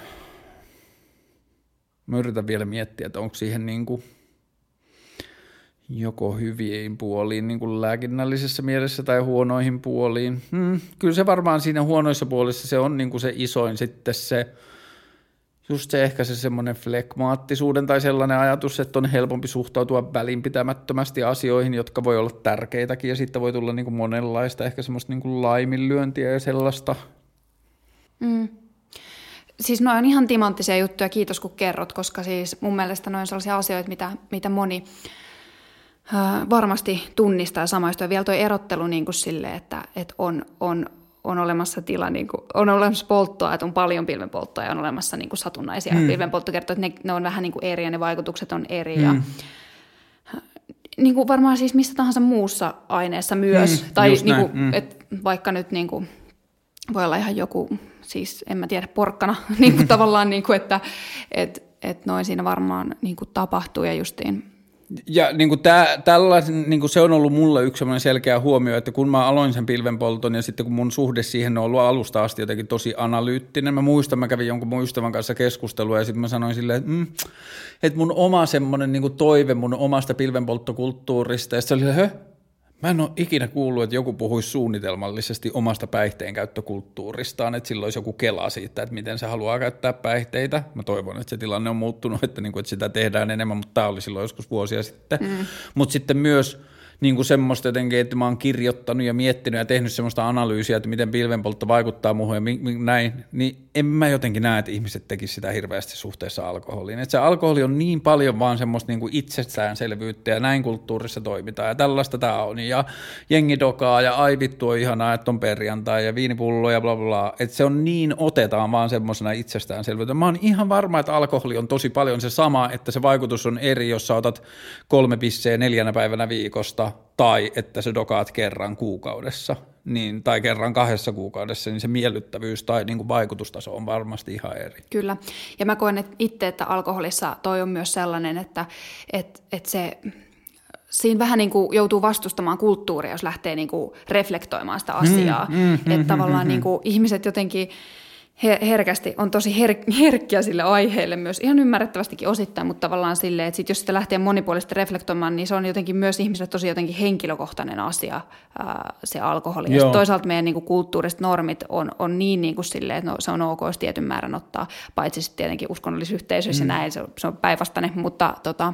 mä yritän vielä miettiä, että onko siihen niin kuin – joko hyviin puoliin niin kuin lääkinnällisessä mielessä tai huonoihin puoliin. Hmm, kyllä se varmaan siinä huonoissa puolissa se on niin kuin se isoin sitten se, just se ehkä se semmoinen flekmaattisuuden tai sellainen ajatus, että on helpompi suhtautua välinpitämättömästi asioihin, jotka voi olla tärkeitäkin ja sitten voi tulla niin kuin monenlaista ehkä semmoista niin kuin laiminlyöntiä ja sellaista. Mm. Siis noin on ihan timanttisia juttuja, kiitos kun kerrot, koska siis mun mielestä noin sellaisia asioita, mitä, mitä moni varmasti tunnistaa ja samaistua. Vielä tuo erottelu niin kuin sille, että, että on, on, on olemassa tila, niin kuin, on olemassa polttoa, että on paljon pilvenpolttoa ja on olemassa niin kuin satunnaisia mm. pilvenpolttokertoja, että ne, ne on vähän niin kuin eri ja ne vaikutukset on eri. Mm. Ja, niin kuin varmaan siis missä tahansa muussa aineessa myös, mm, tai niin kuin, mm. et vaikka nyt niin kuin, voi olla ihan joku, siis en mä tiedä, porkkana, niin kuin tavallaan, niin kuin, että et, et noin siinä varmaan niin kuin tapahtuu ja justiin ja niin kuin tää, tällaisen, niin kuin se on ollut mulle yksi selkeä huomio, että kun mä aloin sen pilvenpolton ja sitten kun mun suhde siihen on ollut alusta asti jotenkin tosi analyyttinen, mä muistan, mä kävin jonkun mun ystävän kanssa keskustelua ja sitten mä sanoin silleen, että, mm, että mun oma semmoinen niin toive mun omasta pilvenpolttokulttuurista. Ja se oli, hö, Mä en ole ikinä kuullut, että joku puhuisi suunnitelmallisesti omasta päihteenkäyttökulttuuristaan, että sillä olisi joku kela siitä, että miten se haluaa käyttää päihteitä. Mä toivon, että se tilanne on muuttunut, että, niin kuin, että sitä tehdään enemmän, mutta tämä oli silloin joskus vuosia sitten. Mm. Mutta sitten myös niin kuin semmoista jotenkin, että mä oon kirjoittanut ja miettinyt ja tehnyt semmoista analyysiä, että miten pilvenpoltto vaikuttaa muuhun ja mi- mi- näin, niin en mä jotenkin näe, että ihmiset tekisivät sitä hirveästi suhteessa alkoholiin. Että se alkoholi on niin paljon vaan semmoista niin kuin itsestäänselvyyttä ja näin kulttuurissa toimitaan ja tällaista tämä on. Ja jengi dokaa ja aivittu on ihanaa, että on perjantai ja viinipullo ja bla bla bla. Että se on niin, otetaan vaan semmoisena itsestäänselvyyttä. Mä oon ihan varma, että alkoholi on tosi paljon se sama, että se vaikutus on eri, jos sä otat kolme pisseä neljänä päivänä viikosta tai että se dokaat kerran kuukaudessa niin, tai kerran kahdessa kuukaudessa, niin se miellyttävyys tai niin kuin vaikutustaso on varmasti ihan eri. Kyllä, ja mä koen että itse, että alkoholissa toi on myös sellainen, että, että, että se siinä vähän niin kuin joutuu vastustamaan kulttuuria, jos lähtee niin kuin reflektoimaan sitä asiaa. Mm, mm, että mm, tavallaan mm, niin kuin ihmiset jotenkin herkästi, on tosi her- herkkiä sille aiheelle myös, ihan ymmärrettävästikin osittain, mutta tavallaan sille, että sit jos sitä lähtee monipuolisesti reflektoimaan, niin se on jotenkin myös ihmiselle tosi jotenkin henkilökohtainen asia, ää, se alkoholi. Joo. Ja toisaalta meidän niin kuin kulttuuriset normit on, on niin, niin kuin sille, että no, se on ok, jos tietyn määrän ottaa, paitsi sitten tietenkin uskonnollisissa yhteisöissä mm. ja näin, se, se on päinvastainen, mutta tota,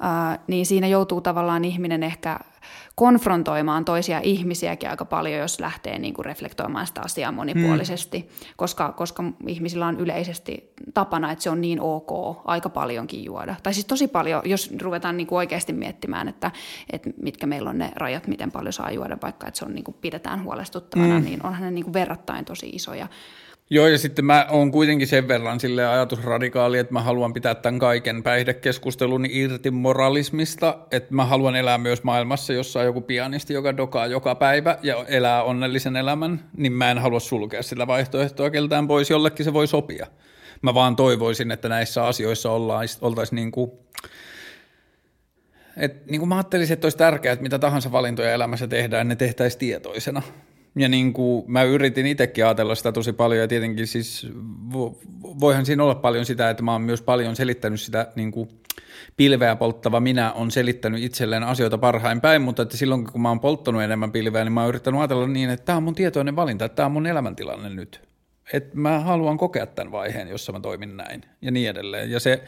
ää, niin siinä joutuu tavallaan ihminen ehkä konfrontoimaan toisia ihmisiäkin aika paljon, jos lähtee niin kuin reflektoimaan sitä asiaa monipuolisesti, mm. koska, koska ihmisillä on yleisesti tapana, että se on niin ok aika paljonkin juoda. Tai siis tosi paljon, jos ruvetaan niin kuin oikeasti miettimään, että, että mitkä meillä on ne rajat, miten paljon saa juoda, vaikka että se on niin kuin pidetään huolestuttavana, mm. niin onhan ne niin kuin verrattain tosi isoja. Joo, ja sitten mä oon kuitenkin sen verran sille ajatusradikaali, että mä haluan pitää tämän kaiken päihdekeskustelun irti moralismista, että mä haluan elää myös maailmassa, jossa on joku pianisti, joka dokaa joka päivä ja elää onnellisen elämän, niin mä en halua sulkea sillä vaihtoehtoa keltään pois, jollekin se voi sopia. Mä vaan toivoisin, että näissä asioissa oltaisiin niin kuin et, niin kuin mä ajattelisin, että olisi tärkeää, että mitä tahansa valintoja elämässä tehdään, ne tehtäisiin tietoisena. Ja niin kuin mä yritin itsekin ajatella sitä tosi paljon ja tietenkin siis voihan siinä olla paljon sitä, että mä oon myös paljon selittänyt sitä niin kuin pilveä polttava minä on selittänyt itselleen asioita parhain päin, mutta että silloin kun mä oon polttanut enemmän pilveä, niin mä oon yrittänyt ajatella niin, että tämä on mun tietoinen valinta, että tämä on mun elämäntilanne nyt että mä haluan kokea tämän vaiheen, jossa mä toimin näin ja niin edelleen. Ja se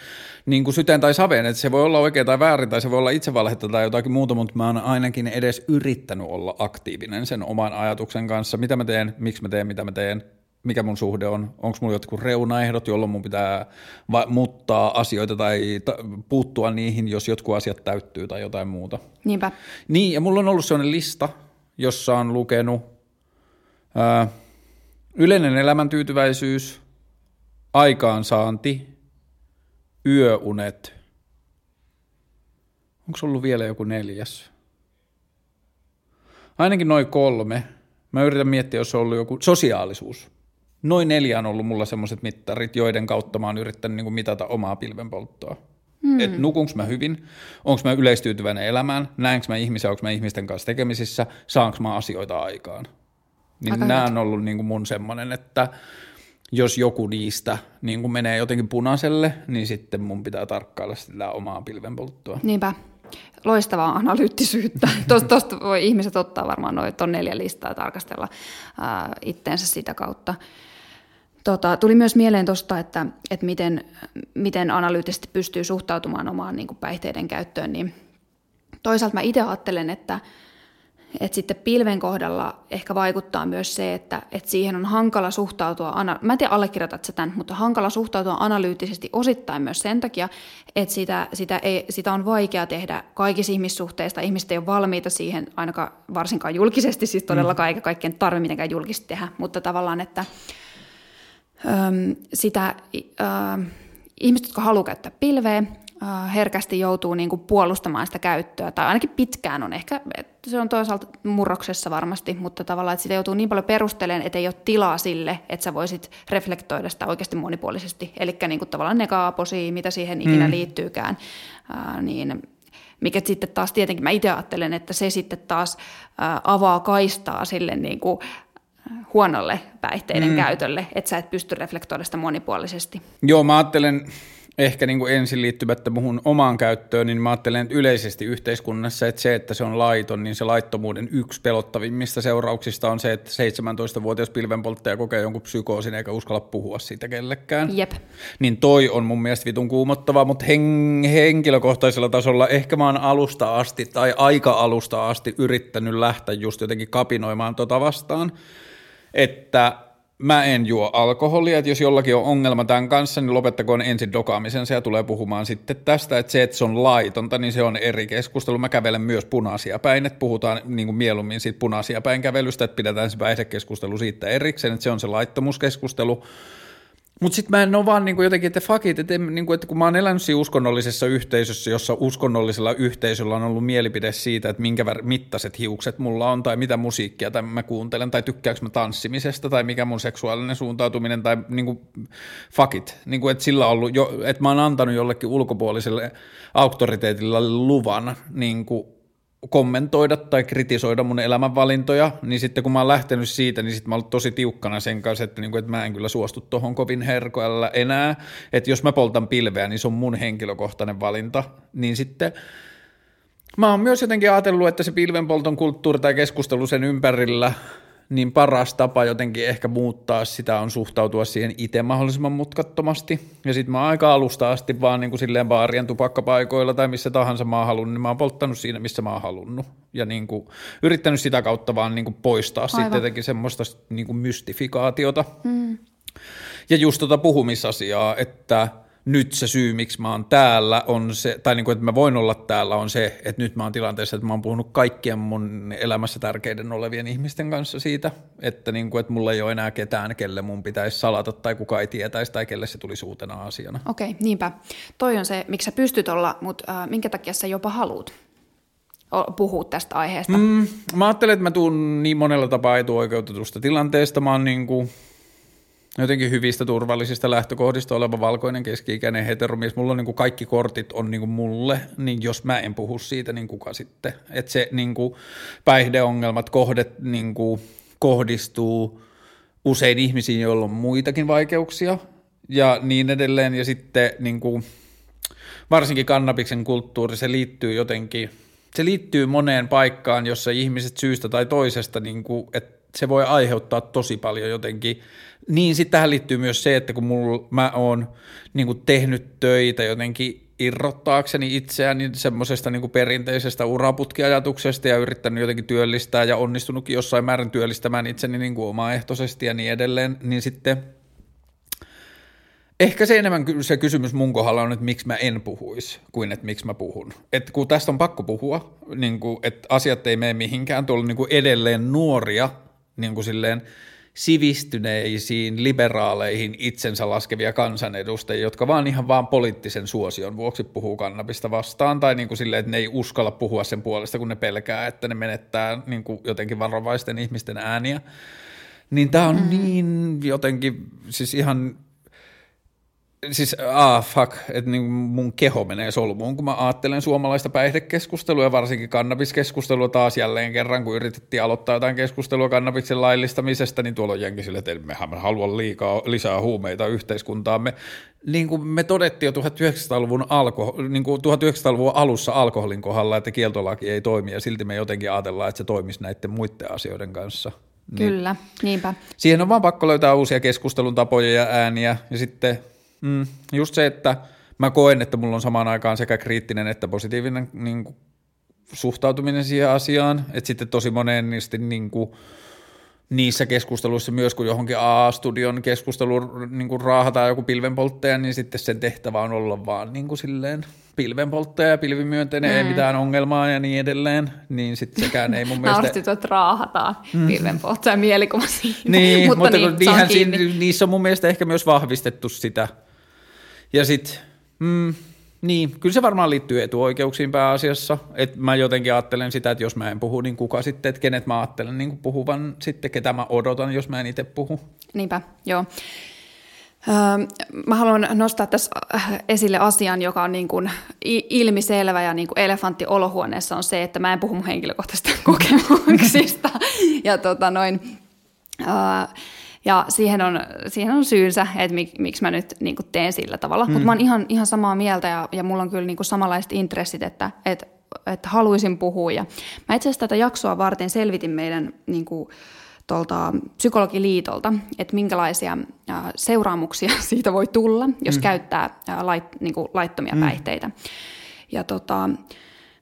niin kuin syteen tai saveen, että se voi olla oikein tai väärin tai se voi olla itsevalhetta tai jotakin muuta, mutta mä oon ainakin edes yrittänyt olla aktiivinen sen oman ajatuksen kanssa, mitä mä teen, miksi mä teen, mitä mä teen, mikä mun suhde on, onko mulla jotkut reunaehdot, jolloin mun pitää va- muuttaa asioita tai ta- puuttua niihin, jos jotkut asiat täyttyy tai jotain muuta. Niinpä. Niin, ja mulla on ollut sellainen lista, jossa on lukenut... Ää, Yleinen elämäntyytyväisyys, aikaansaanti, yöunet. Onko ollut vielä joku neljäs? Ainakin noin kolme. Mä yritän miettiä, jos on ollut joku sosiaalisuus. noin neljä on ollut mulla semmoiset mittarit, joiden kautta mä oon yrittänyt niin mitata omaa pilvenpolttoa. Mm. Että nukunko mä hyvin, onko mä yleistyytyväinen elämään, näenkö mä ihmisiä, onko mä ihmisten kanssa tekemisissä, saanko mä asioita aikaan. Niin nämä on ollut niin kuin mun semmoinen, että jos joku niistä niin kuin menee jotenkin punaiselle, niin sitten mun pitää tarkkailla sitä omaa pilvenpolttoa. Niinpä. Loistavaa analyyttisyyttä. Tuosta, tuosta voi ihmiset ottaa varmaan noin tuon neljä listaa tarkastella ää, itteensä sitä kautta. Tota, tuli myös mieleen tuosta, että, että miten, miten analyyttisesti pystyy suhtautumaan omaan niin kuin päihteiden käyttöön, niin toisaalta mä itse ajattelen, että, että sitten pilven kohdalla ehkä vaikuttaa myös se, että, että siihen on hankala suhtautua, mä en tiedä allekirjoitat sä tämän, mutta hankala suhtautua analyyttisesti osittain myös sen takia, että sitä, sitä, ei, sitä on vaikea tehdä kaikissa ihmissuhteista, ihmiset ei ole valmiita siihen ainakaan varsinkaan julkisesti, siis todellakaan mm. eikä kaikkien tarvitse mitenkään julkisesti tehdä, mutta tavallaan, että äm, sitä, äh, ihmiset, jotka haluaa käyttää pilveä, herkästi joutuu niin kuin puolustamaan sitä käyttöä, tai ainakin pitkään on ehkä, se on toisaalta murroksessa varmasti, mutta tavallaan, että sitä joutuu niin paljon perustelemaan, että ei ole tilaa sille, että sä voisit reflektoida sitä oikeasti monipuolisesti, eli niin kuin tavallaan negaaposi, mitä siihen ikinä mm. liittyykään, äh, niin mikä sitten taas tietenkin, mä itse ajattelen, että se sitten taas äh, avaa kaistaa sille niin kuin, huonolle päihteiden mm. käytölle, että sä et pysty reflektoida sitä monipuolisesti. Joo, mä ajattelen ehkä niin kuin ensin liittymättä muhun omaan käyttöön, niin mä ajattelen että yleisesti yhteiskunnassa, että se, että se on laiton, niin se laittomuuden yksi pelottavimmista seurauksista on se, että 17-vuotias pilvenpolttaja kokee jonkun psykoosin eikä uskalla puhua siitä kellekään. Jep. Niin toi on mun mielestä vitun kuumottavaa, mutta hen- henkilökohtaisella tasolla ehkä mä oon alusta asti tai aika alusta asti yrittänyt lähteä just jotenkin kapinoimaan tota vastaan että mä en juo alkoholia, että jos jollakin on ongelma tämän kanssa, niin lopettakoon ensin dokaamisensa ja tulee puhumaan sitten tästä, että se, että se on laitonta, niin se on eri keskustelu. Mä kävelen myös punaisia päin, että puhutaan niin kuin mieluummin siitä punaisia päin kävelystä, että pidetään se päihdekeskustelu siitä erikseen, että se on se laittomuuskeskustelu. Mutta sitten mä en ole vaan niinku jotenkin, että fuck it, että, niinku, että kun mä oon elänyt siinä uskonnollisessa yhteisössä, jossa uskonnollisella yhteisöllä on ollut mielipide siitä, että minkä mittaiset hiukset mulla on, tai mitä musiikkia tai mä kuuntelen, tai tykkääkö mä tanssimisesta, tai mikä mun seksuaalinen suuntautuminen, tai niinku, fuck it. Niinku, että sillä on ollut että mä oon antanut jollekin ulkopuoliselle auktoriteetilla luvan niinku, kommentoida tai kritisoida mun elämänvalintoja, niin sitten kun mä oon lähtenyt siitä, niin sitten mä oon tosi tiukkana sen kanssa, että, niin kuin, että mä en kyllä suostu tuohon kovin herkoilla enää, että jos mä poltan pilveä, niin se on mun henkilökohtainen valinta, niin sitten mä oon myös jotenkin ajatellut, että se pilvenpolton kulttuuri tai keskustelu sen ympärillä – niin paras tapa jotenkin ehkä muuttaa sitä on suhtautua siihen itse mahdollisimman mutkattomasti. Ja sitten mä aika alusta asti vaan niin kuin silleen baarien tupakkapaikoilla tai missä tahansa mä oon halunnut, niin mä oon polttanut siinä, missä mä oon halunnut. Ja niin kuin yrittänyt sitä kautta vaan niin kuin poistaa Aivan. sitten jotenkin semmoista niin kuin mystifikaatiota. Hmm. Ja just tota puhumisasiaa, että – nyt se syy, miksi mä oon täällä, on se, tai niin kuin, että mä voin olla täällä, on se, että nyt mä oon tilanteessa, että mä oon puhunut kaikkien mun elämässä tärkeiden olevien ihmisten kanssa siitä, että, niin kuin, että mulla ei ole enää ketään, kelle mun pitäisi salata tai kuka ei tietäisi tai kelle se tulisi uutena asiana. Okei, okay, niinpä. Toi on se, miksi sä pystyt olla, mutta äh, minkä takia sä jopa haluut puhua tästä aiheesta? Mm, mä ajattelen, että mä tuun niin monella tapaa etuoikeutetusta tilanteesta. Mä oon niin kuin jotenkin hyvistä turvallisista lähtökohdista oleva valkoinen keski-ikäinen heteromies, mulla on niin kuin kaikki kortit on niin kuin mulle, niin jos mä en puhu siitä, niin kuka sitten? Että se niin kuin päihdeongelmat kohdet niin kuin kohdistuu usein ihmisiin, joilla on muitakin vaikeuksia ja niin edelleen. Ja sitten niin kuin, varsinkin kannabiksen kulttuuri, se liittyy jotenkin, se liittyy moneen paikkaan, jossa ihmiset syystä tai toisesta, niin kuin, että se voi aiheuttaa tosi paljon jotenkin – niin, sitten tähän liittyy myös se, että kun mulla, mä oon niin tehnyt töitä jotenkin irrottaakseni itseäni semmoisesta niin perinteisestä uraputkiajatuksesta ja yrittänyt jotenkin työllistää ja onnistunutkin jossain määrin työllistämään itseni niin kuin omaehtoisesti ja niin edelleen, niin sitten ehkä se enemmän se kysymys mun kohdalla on, että miksi mä en puhuisi, kuin että miksi mä puhun. Että kun tästä on pakko puhua, niin kuin, että asiat ei mene mihinkään, tuolla niin kuin edelleen nuoria niin kuin silleen – sivistyneisiin, liberaaleihin itsensä laskevia kansanedustajia, jotka vaan ihan vaan poliittisen suosion vuoksi puhuu kannabista vastaan, tai niin kuin silleen, että ne ei uskalla puhua sen puolesta, kun ne pelkää, että ne menettää niin kuin jotenkin varovaisten ihmisten ääniä, Niin tämä on mm. niin jotenkin, siis ihan Siis, ah, fuck, että niin mun keho menee solmuun, kun mä ajattelen suomalaista päihdekeskustelua ja varsinkin kannabiskeskustelua taas jälleen kerran, kun yritettiin aloittaa jotain keskustelua kannabiksen laillistamisesta, niin tuolla on jenki sille, että mehän halua liikaa, lisää huumeita yhteiskuntaamme. Niin kuin me todettiin jo 1900-luvun, alko, niin kuin 1900-luvun alussa alkoholin kohdalla, että kieltolaki ei toimi ja silti me jotenkin ajatellaan, että se toimisi näiden muiden asioiden kanssa. Niin. Kyllä, niinpä. Siihen on vaan pakko löytää uusia keskustelun tapoja ja ääniä ja sitten Mm, just se, että mä koen, että mulla on samaan aikaan sekä kriittinen että positiivinen niin kuin, suhtautuminen siihen asiaan, että sitten tosi monesti niin kuin, niissä keskusteluissa myös, kun johonkin A-studion keskusteluun niin kuin raahataan joku pilvenpolttaja, niin sitten sen tehtävä on olla vaan niin kuin silleen pilvenpolttaja, pilvimyönteinen, mm. ei mitään ongelmaa ja niin edelleen, niin sitten sekään ei mun mielestä... Nauristit, että raahataan mm. pilvenpolttaja mielikuva siinä. Niin, mutta, mutta niin, niinhän siinä, niissä on mun mielestä ehkä myös vahvistettu sitä, ja sitten, mm, niin, kyllä se varmaan liittyy etuoikeuksiin pääasiassa. Et mä jotenkin ajattelen sitä, että jos mä en puhu, niin kuka sitten, että kenet mä ajattelen niin puhuvan sitten, ketä mä odotan, jos mä en itse puhu. Niinpä, joo. Öö, mä haluan nostaa tässä äh, esille asian, joka on niin kuin ilmiselvä ja niin kuin elefantti olohuoneessa on se, että mä en puhu mun henkilökohtaisista kokemuksista. ja tota noin, öö, ja siihen on, siihen on syynsä, että mik, miksi mä nyt niin teen sillä tavalla. Mm. Mutta mä oon ihan, ihan samaa mieltä ja, ja mulla on kyllä niin samanlaiset intressit, että, että, että haluaisin puhua. Ja mä itse asiassa tätä jaksoa varten selvitin meidän niin kuin, tuolta psykologiliitolta, että minkälaisia seuraamuksia siitä voi tulla, jos mm. käyttää lait, niin kuin laittomia mm. päihteitä. Ja tota,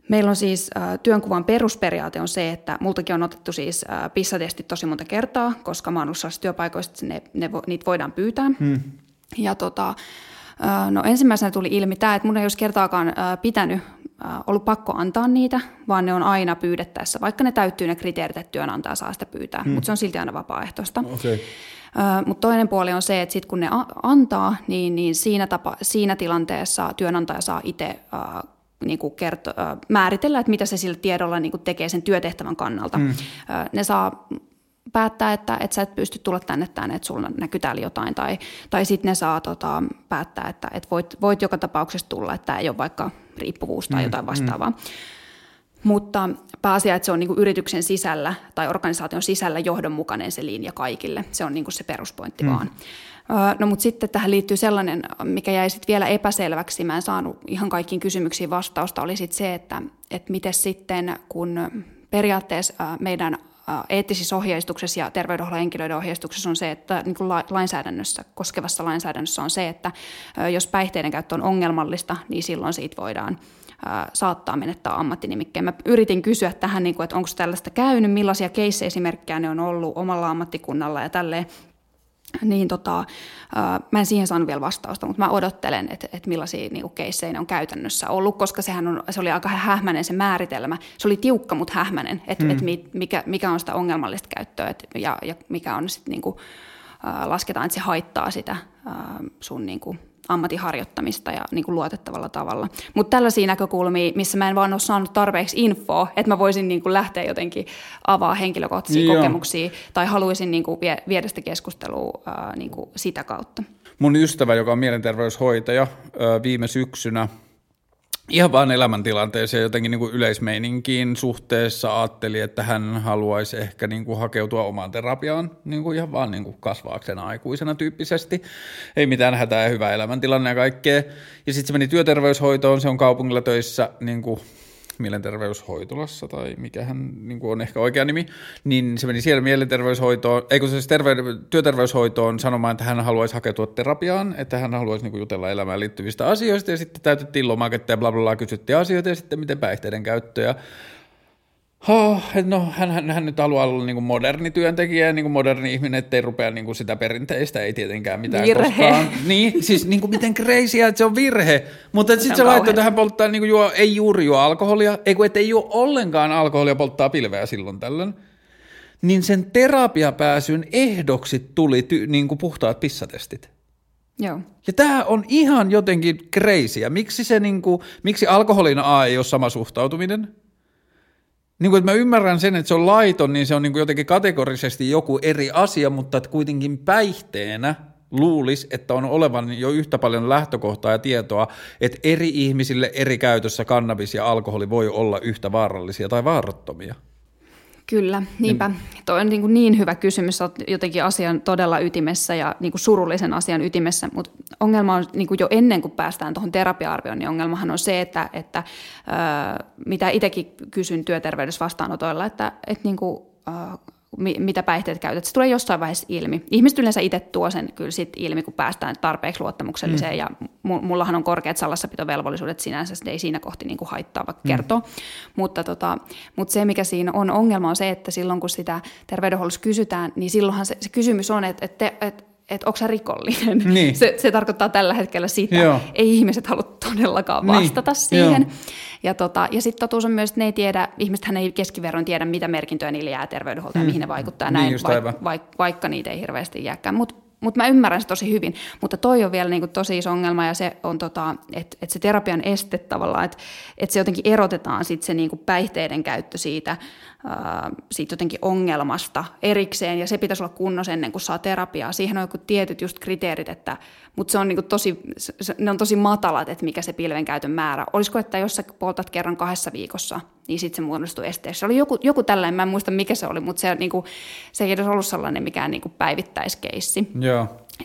Meillä on siis äh, työnkuvan perusperiaate on se, että multakin on otettu siis äh, pissatestit tosi monta kertaa, koska mä oon työpaikoista, että ne, ne, niitä voidaan pyytää. Hmm. Ja tota, äh, no ensimmäisenä tuli ilmi tämä, että mun ei olisi kertaakaan äh, pitänyt, äh, ollut pakko antaa niitä, vaan ne on aina pyydettäessä, vaikka ne täyttyy ne kriteerit, että työnantaja saa sitä pyytää, hmm. mutta se on silti aina vapaaehtoista. Okay. Mutta toinen puoli on se, että sit kun ne antaa, niin, niin siinä, tapa, siinä tilanteessa työnantaja saa itse niin kuin kerto, määritellä, että mitä se sillä tiedolla niin kuin tekee sen työtehtävän kannalta. Mm. Ne saa päättää, että, että sä et pysty tulla tänne tänne, että sulla näkyy täällä jotain, tai, tai sitten ne saa tota, päättää, että, että voit, voit joka tapauksessa tulla, että tämä ei ole vaikka riippuvuus tai mm. jotain vastaavaa. Mm. Mutta pääasia, että se on niin kuin yrityksen sisällä tai organisaation sisällä johdonmukainen se linja kaikille. Se on niin kuin se peruspointti mm. vaan. No mutta sitten tähän liittyy sellainen, mikä jäi sitten vielä epäselväksi, mä en saanut ihan kaikkiin kysymyksiin vastausta, oli sitten se, että, että miten sitten kun periaatteessa meidän eettisissä ohjeistuksessa ja terveydenhuollon henkilöiden ohjeistuksessa on se, että niin kuin lainsäädännössä, koskevassa lainsäädännössä on se, että jos päihteiden käyttö on ongelmallista, niin silloin siitä voidaan saattaa menettää ammattinimikkeen. Mä yritin kysyä tähän, niin kuin, että onko tällaista käynyt, millaisia keissejä ne on ollut omalla ammattikunnalla ja tälleen niin tota, mä en siihen saanut vielä vastausta, mutta mä odottelen, että, että millaisia niin keissejä ne on käytännössä ollut, koska sehän on, se oli aika hähmäinen se määritelmä. Se oli tiukka, mutta hähmäinen, että, hmm. että mikä, mikä on sitä ongelmallista käyttöä että, ja, ja mikä on sitten niin kuin, lasketaan, että se haittaa sitä sun niin kuin, ammattiharjoittamista ja niin kuin luotettavalla tavalla. Mutta tällaisia näkökulmia, missä mä en vaan ole saanut tarpeeksi infoa, että mä voisin niin kuin lähteä jotenkin avaa henkilökohtaisia Joo. kokemuksia tai haluaisin niin kuin viedä sitä keskustelua niin kuin sitä kautta. Mun ystävä, joka on mielenterveyshoitaja, viime syksynä ihan vaan elämäntilanteeseen jotenkin niin kuin yleismeininkiin suhteessa ajatteli, että hän haluaisi ehkä niin kuin hakeutua omaan terapiaan niin kuin ihan vaan niin kuin kasvaaksena aikuisena tyyppisesti. Ei mitään hätää ja hyvää elämäntilanne ja kaikkea. Ja sitten se meni työterveyshoitoon, se on kaupungilla töissä niin kuin mielenterveyshoitolassa tai mikähän niin kuin on ehkä oikea nimi, niin se meni siellä mielenterveyshoitoon, ei kun se siis terve, työterveyshoitoon sanomaan, että hän haluaisi hakeutua terapiaan, että hän haluaisi niin kuin jutella elämään liittyvistä asioista ja sitten täytettiin lomaketta ja bla bla bla, kysyttiin asioita ja sitten miten päihteiden käyttöä Oh, no, hän, hän, hän nyt haluaa olla niin kuin moderni työntekijä ja niin kuin moderni ihminen, ettei rupea niin kuin sitä perinteistä, ei tietenkään mitään virhe. koskaan. Niin, siis niin kuin miten crazyä, että se on virhe. Mutta sitten se, se laittoi tähän polttaa, niin kuin juo, ei juuri juo alkoholia, ei kun ettei juo ollenkaan alkoholia, polttaa pilveä silloin tällöin. Niin sen terapiapääsyn ehdoksi tuli ty, niin kuin puhtaat pissatestit. Joo. Ja tämä on ihan jotenkin crazyä. Miksi, se, niin kuin, miksi alkoholina A ei ole sama suhtautuminen? Niin kuin, että mä ymmärrän sen, että se on laiton, niin se on niin kuin jotenkin kategorisesti joku eri asia, mutta että kuitenkin päihteenä luulisi, että on olevan jo yhtä paljon lähtökohtaa ja tietoa, että eri ihmisille eri käytössä kannabis ja alkoholi voi olla yhtä vaarallisia tai vaarattomia. Kyllä, niinpä. Niin. Tuo on niin, kuin niin hyvä kysymys, olet jotenkin asian todella ytimessä ja niin kuin surullisen asian ytimessä, mutta ongelma on niin kuin jo ennen kuin päästään tuohon terapia-arvioon, niin ongelmahan on se, että, että mitä itsekin kysyn työterveydessä vastaanotoilla, että, että niin kuin, mitä päihteet käytät. Se tulee jossain vaiheessa ilmi. Ihmiset yleensä itse tuo sen kyllä sit ilmi, kun päästään tarpeeksi luottamukselliseen, mm. ja mullahan on korkeat salassapitovelvollisuudet sinänsä, se ei siinä kohti niin kuin haittaa vaikka mm. kertoa. Mutta, tota, mutta se, mikä siinä on ongelma, on se, että silloin kun sitä terveydenhuollossa kysytään, niin silloinhan se, se kysymys on, että, että, että että onko sä rikollinen. Niin. Se, se tarkoittaa tällä hetkellä sitä. Joo. Ei ihmiset halua todellakaan niin. vastata niin. siihen. Joo. Ja, tota, ja sitten totuus on myös, että ne ei tiedä, ihmisethän ei keskiverron tiedä, mitä merkintöjä niillä jää terveydenhuoltoon hmm. ja mihin ne vaikuttaa niin, näin, vaik, vaik, vaikka niitä ei hirveästi jääkään. Mutta mutta mä ymmärrän se tosi hyvin. Mutta toi on vielä niinku tosi iso ongelma ja se on, tota, että et se terapian este tavallaan, että et se jotenkin erotetaan sit se niinku päihteiden käyttö siitä, ää, siitä jotenkin ongelmasta erikseen ja se pitäisi olla kunnossa ennen kuin saa terapiaa. Siihen on joku tietyt just kriteerit, että, mutta se on niinku tosi, se, ne on tosi matalat, että mikä se pilven käytön määrä. Olisiko, että jos sä poltat kerran kahdessa viikossa, niin sitten se muodostuu esteeksi. Se oli joku, joku tällainen, mä en muista mikä se oli, mutta se, niinku, se ei edes ollut sellainen mikään niinku päivittäiskeissi.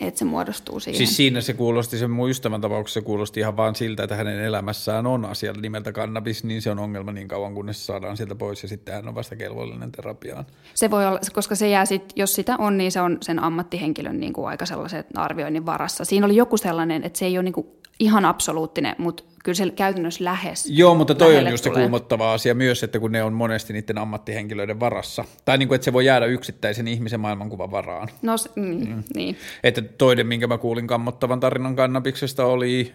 Että se muodostuu siihen. Siis siinä se kuulosti, sen mun ystävän tapauksessa se kuulosti ihan vaan siltä, että hänen elämässään on asia nimeltä kannabis, niin se on ongelma niin kauan, kunnes se saadaan sieltä pois ja sitten hän on vasta kelvollinen terapiaan. Se voi olla, koska se jää sit, jos sitä on, niin se on sen ammattihenkilön niin kuin aika sellaisen arvioinnin varassa. Siinä oli joku sellainen, että se ei ole niin kuin ihan absoluuttinen, mutta kyllä se käytännössä lähes Joo, mutta toi on just tulee. se kuumottava asia myös, että kun ne on monesti niiden ammattihenkilöiden varassa. Tai niin kuin, että se voi jäädä yksittäisen ihmisen maailmankuvan varaan. No mm, mm. niin. Että toinen, minkä mä kuulin kammottavan tarinan kannabiksesta oli...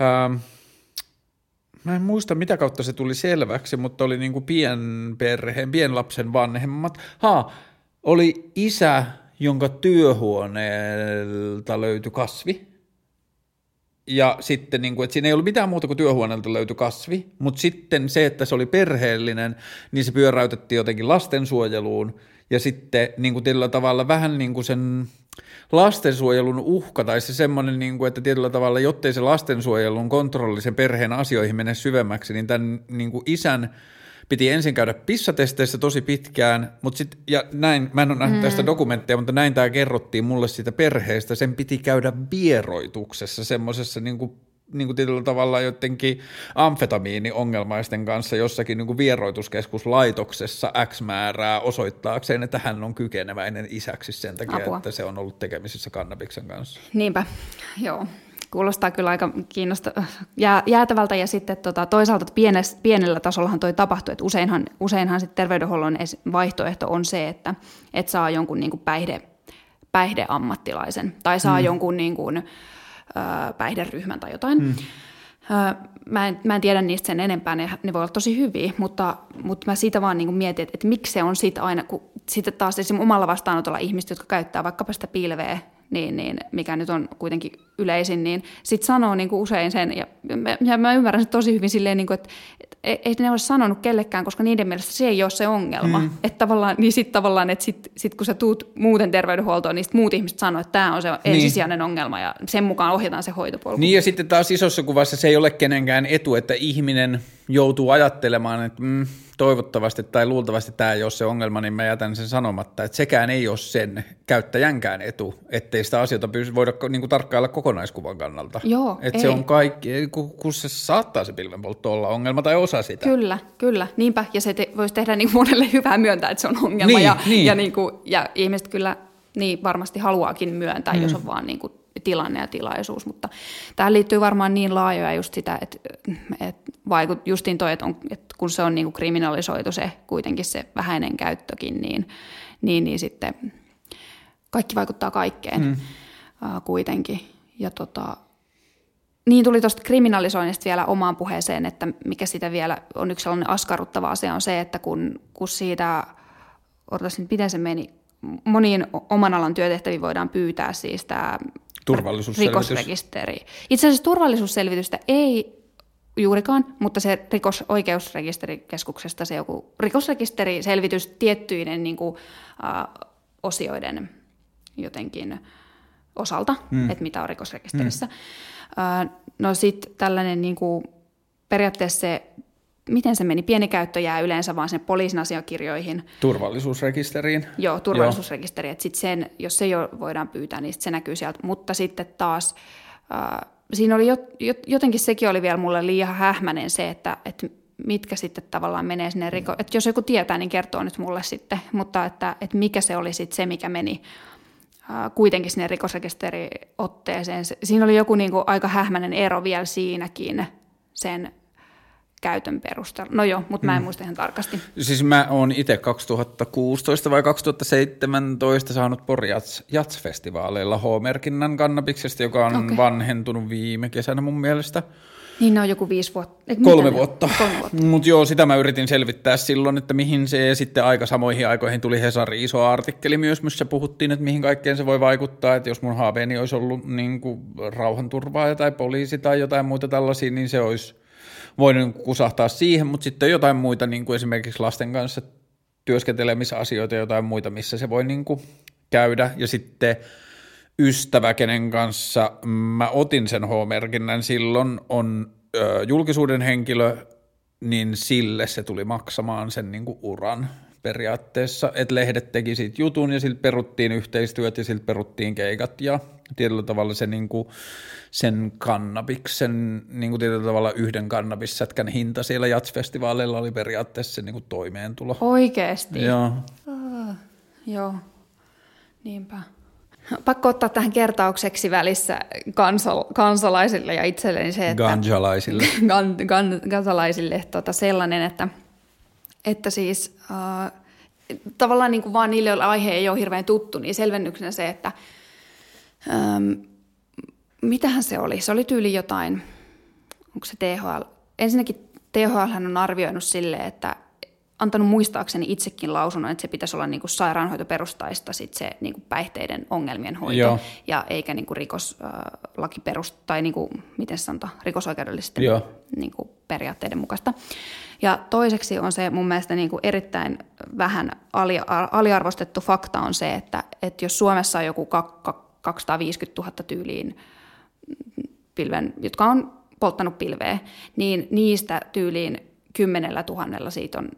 Ähm, Mä en muista, mitä kautta se tuli selväksi, mutta oli niin kuin pienperheen, pienlapsen vanhemmat. Ha, oli isä, jonka työhuoneelta löytyi kasvi ja sitten, niin kuin, että siinä ei ollut mitään muuta kuin työhuoneelta löytyi kasvi, mutta sitten se, että se oli perheellinen, niin se pyöräytettiin jotenkin lastensuojeluun, ja sitten niin kuin tietyllä tavalla vähän niin kuin sen lastensuojelun uhka, tai se semmoinen, niin kuin, että tietyllä tavalla, jottei se lastensuojelun kontrolli sen perheen asioihin mene syvemmäksi, niin tämän niin kuin isän piti ensin käydä pissatesteissä tosi pitkään, mutta sit, ja näin, mä en ole nähnyt mm. tästä dokumentteja, mutta näin tämä kerrottiin mulle siitä perheestä, sen piti käydä vieroituksessa, semmoisessa niin kuin niin kuin tietyllä tavalla jotenkin amfetamiini-ongelmaisten kanssa jossakin niin kuin vieroituskeskuslaitoksessa X määrää osoittaakseen, että hän on kykeneväinen isäksi sen takia, Apua. että se on ollut tekemisissä kannabiksen kanssa. Niinpä, joo kuulostaa kyllä aika kiinnosta, jää, jäätävältä ja sitten tota, toisaalta pienes, pienellä tasollahan toi tapahtuu, että useinhan, useinhan sitten terveydenhuollon vaihtoehto on se, että et saa jonkun niin kuin päihde, päihdeammattilaisen tai saa mm. jonkun niin kuin, ö, päihderyhmän tai jotain. Mm. Mä en, mä en tiedä niistä sen enempää, ne, ne voi olla tosi hyviä, mutta, mutta mä siitä vaan niin mietin, että, että miksi se on sitten aina, kun sitten taas esimerkiksi omalla vastaanotolla ihmiset, jotka käyttää vaikkapa sitä pilveä niin, niin, mikä nyt on kuitenkin yleisin, niin sitten sanoo niin kuin usein sen, ja, ja mä ymmärrän sen tosi hyvin silleen, niin kuin, että et, ei ne ole sanonut kellekään, koska niiden mielestä se ei ole se ongelma. Mm. Että tavallaan, niin sitten tavallaan, että sit, sit kun sä tuut muuten terveydenhuoltoon, niin muut ihmiset sanoo, että tämä on se niin. ensisijainen ongelma, ja sen mukaan ohjataan se hoitopolku. Niin, ja sitten taas isossa kuvassa se ei ole kenenkään etu, että ihminen joutuu ajattelemaan, että mm, toivottavasti tai luultavasti tämä ei ole se ongelma, niin mä jätän sen sanomatta, että sekään ei ole sen käyttäjänkään etu, ettei sitä asioita pysy, voida niin kuin tarkkailla kokonaiskuvan kannalta. Joo, että se on kaikki, kun se saattaa se pilvenpoltto olla ongelma tai osa sitä. Kyllä, kyllä, niinpä, ja se te, voisi tehdä niin monelle hyvää myöntää, että se on ongelma, niin, ja, niin. Ja, niin kuin, ja ihmiset kyllä niin varmasti haluaakin myöntää, mm. jos on vaan niin kuin tilanne ja tilaisuus, mutta tähän liittyy varmaan niin laajoja just sitä, että, että vaikut, justiin toi, että, on, että kun se on niin kuin kriminalisoitu se kuitenkin se vähäinen käyttökin, niin, niin, niin sitten kaikki vaikuttaa kaikkeen mm. uh, kuitenkin. Ja tota, niin tuli tuosta kriminalisoinnista vielä omaan puheeseen, että mikä sitä vielä on yksi sellainen askarruttava asia on se, että kun, kun siitä, odotas nyt miten se meni, moniin oman alan työtehtäviin voidaan pyytää siis tämä Turvallisuusselvitys. rikosrekisteri. Itse asiassa turvallisuusselvitystä ei juurikaan, mutta se rikosoikeusrekisterikeskuksesta se joku rikosrekisteriselvitys tiettyinen niin kuin, uh, osioiden jotenkin osalta, mm. että mitä on rikosrekisterissä. Mm. Uh, no sitten tällainen niin kuin, periaatteessa se miten se meni? Pieni käyttö jää yleensä vaan sen poliisin asiakirjoihin. Turvallisuusrekisteriin. Joo, turvallisuusrekisteri. Että sit sen, jos se jo voidaan pyytää, niin sit se näkyy sieltä. Mutta sitten taas, äh, siinä oli jo, jotenkin sekin oli vielä mulle liian hähmäinen se, että, että mitkä sitten tavallaan menee sinne riko... Että jos joku tietää, niin kertoo nyt mulle sitten. Mutta että, että mikä se oli sitten se, mikä meni äh, kuitenkin sinne rikosrekisteriotteeseen. Siinä oli joku niin kuin aika hähmäinen ero vielä siinäkin sen käytön perusteella. No joo, mutta mä en mm. muista ihan tarkasti. Siis mä oon itse 2016 vai 2017 saanut Pori Jats-festivaaleilla H-merkinnän kannabiksesta, joka on okay. vanhentunut viime kesänä mun mielestä. Niin ne on joku viisi vuotta. Eikä Kolme vuotta. vuotta. Mutta joo, sitä mä yritin selvittää silloin, että mihin se sitten aika samoihin aikoihin tuli Hesari iso artikkeli myös, missä puhuttiin, että mihin kaikkeen se voi vaikuttaa, että jos mun haaveeni olisi ollut niin kuin rauhanturvaaja tai poliisi tai jotain muuta tällaisia, niin se olisi voinut kusahtaa siihen, mutta sitten jotain muita, niin kuin esimerkiksi lasten kanssa työskentelemisasioita jotain muita, missä se voi niin kuin käydä. Ja sitten ystävä, kenen kanssa mä otin sen H-merkinnän silloin, on ö, julkisuuden henkilö, niin sille se tuli maksamaan sen niin kuin uran periaatteessa, että lehdet teki siitä jutun ja siltä peruttiin yhteistyöt ja siltä peruttiin keikat ja tietyllä tavalla se niin kuin, sen kannabiksen, niin kuin tietyllä tavalla yhden kannabissätkän hinta siellä jatsfestivaaleilla oli periaatteessa se niin kuin toimeentulo. Oikeesti? Joo. Ah, joo, niinpä. Pakko ottaa tähän kertaukseksi välissä kansal- kansalaisille ja itselleni se, että... Ganjalaisille. Gan, gan, kansalaisille tota sellainen, että, että siis äh, tavallaan niin kuin vaan niille, joille aihe ei ole hirveän tuttu, niin selvennyksenä se, että ähm, mitähän se oli? Se oli tyyli jotain, onko se THL? Ensinnäkin THL on arvioinut sille, että antanut muistaakseni itsekin lausunnon, että se pitäisi olla niin kuin sairaanhoitoperustaista sit se niin kuin päihteiden ongelmien hoito, Joo. ja eikä niin kuin rikoslaki perust, tai niin kuin, miten sanotaan, rikosoikeudellisten niin kuin periaatteiden mukaista. Ja toiseksi on se mun mielestä niin kuin erittäin vähän ali, aliarvostettu fakta on se, että, että jos Suomessa on joku 250 000 tyyliin pilven, jotka on polttanut pilveä, niin niistä tyyliin kymmenellä tuhannella siitä on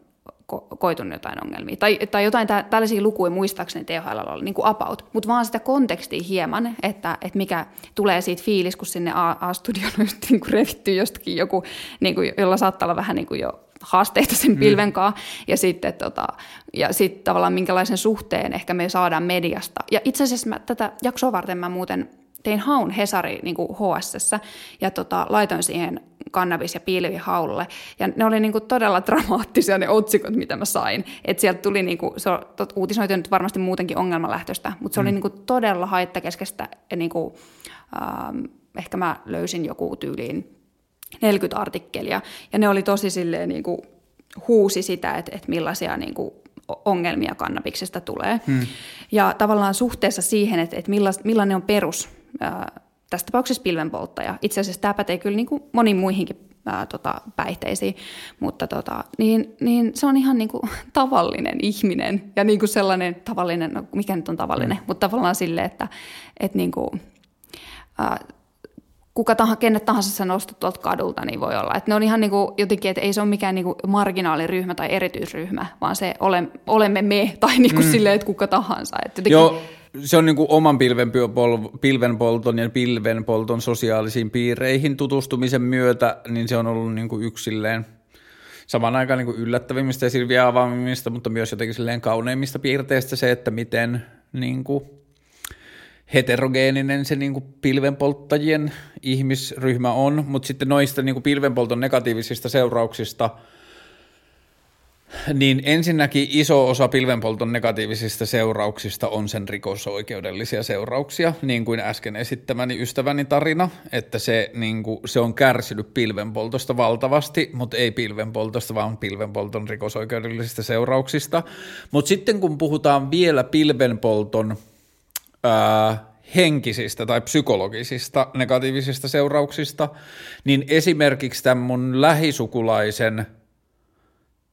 ko- koitunut jotain ongelmia. Tai, tai jotain tä- tällaisia lukuja muistaakseni THL oli niin kuin about, mutta vaan sitä kontekstia hieman, että, että mikä tulee siitä fiilis, kun sinne A-studioon on just niin kuin revitty jostakin joku, niin kuin, jolla saattaa olla vähän niin kuin jo haasteita sen mm. pilven kanssa, ja sitten tota, ja sit tavallaan minkälaisen suhteen ehkä me saadaan mediasta. Ja itse asiassa mä, tätä jaksoa varten mä muuten tein haun Hesari niin kuin HSS ja tota, laitoin siihen kannabis- ja pilvihaulle. Ja ne oli niin kuin todella dramaattisia ne otsikot, mitä mä sain. Että sieltä tuli, niin kuin, se uutisoitu nyt varmasti muutenkin ongelmalähtöistä, mutta se mm. oli niin kuin todella haittakeskeistä. Ja niin kuin, ähm, ehkä mä löysin joku tyyliin 40 artikkelia. Ja ne oli tosi silleen niin kuin huusi sitä, että, että millaisia niin kuin ongelmia kannabiksesta tulee. Hmm. Ja tavallaan suhteessa siihen, että, että millainen on perus tässä tapauksessa pilvenpolttaja. Itse asiassa tämä pätee kyllä niin kuin moniin muihinkin ää, tota, päihteisiin, mutta tota, niin, niin se on ihan niin kuin tavallinen ihminen ja niin kuin sellainen tavallinen, no mikä nyt on tavallinen, mm. mutta tavallaan sille, että, että niin kuin, ää, kuka tahansa, kenet tahansa sä nostat tuolta kadulta, niin voi olla. Että ne on ihan niin kuin jotenkin, että ei se ole mikään niin kuin marginaaliryhmä tai erityisryhmä, vaan se ole, olemme me tai niin kuin mm. silleen, että kuka tahansa. Että jotenkin, Joo, se on niin kuin oman pilvenpolton ja pilvenpolton sosiaalisiin piireihin tutustumisen myötä, niin se on ollut niin kuin yksilleen saman aikaan niin kuin yllättävimmistä ja silviä avaamista, mutta myös jotenkin silleen kauneimmista piirteistä se, että miten niin kuin heterogeeninen se niin kuin pilvenpolttajien ihmisryhmä on, mutta sitten noista niin kuin pilvenpolton negatiivisista seurauksista – niin ensinnäkin iso osa pilvenpolton negatiivisista seurauksista on sen rikosoikeudellisia seurauksia, niin kuin äsken esittämäni ystäväni tarina, että se, niin kuin, se on kärsinyt pilvenpoltosta valtavasti, mutta ei pilvenpoltosta, vaan pilvenpolton rikosoikeudellisista seurauksista. Mutta sitten kun puhutaan vielä pilvenpolton ää, henkisistä tai psykologisista negatiivisista seurauksista, niin esimerkiksi tämän mun lähisukulaisen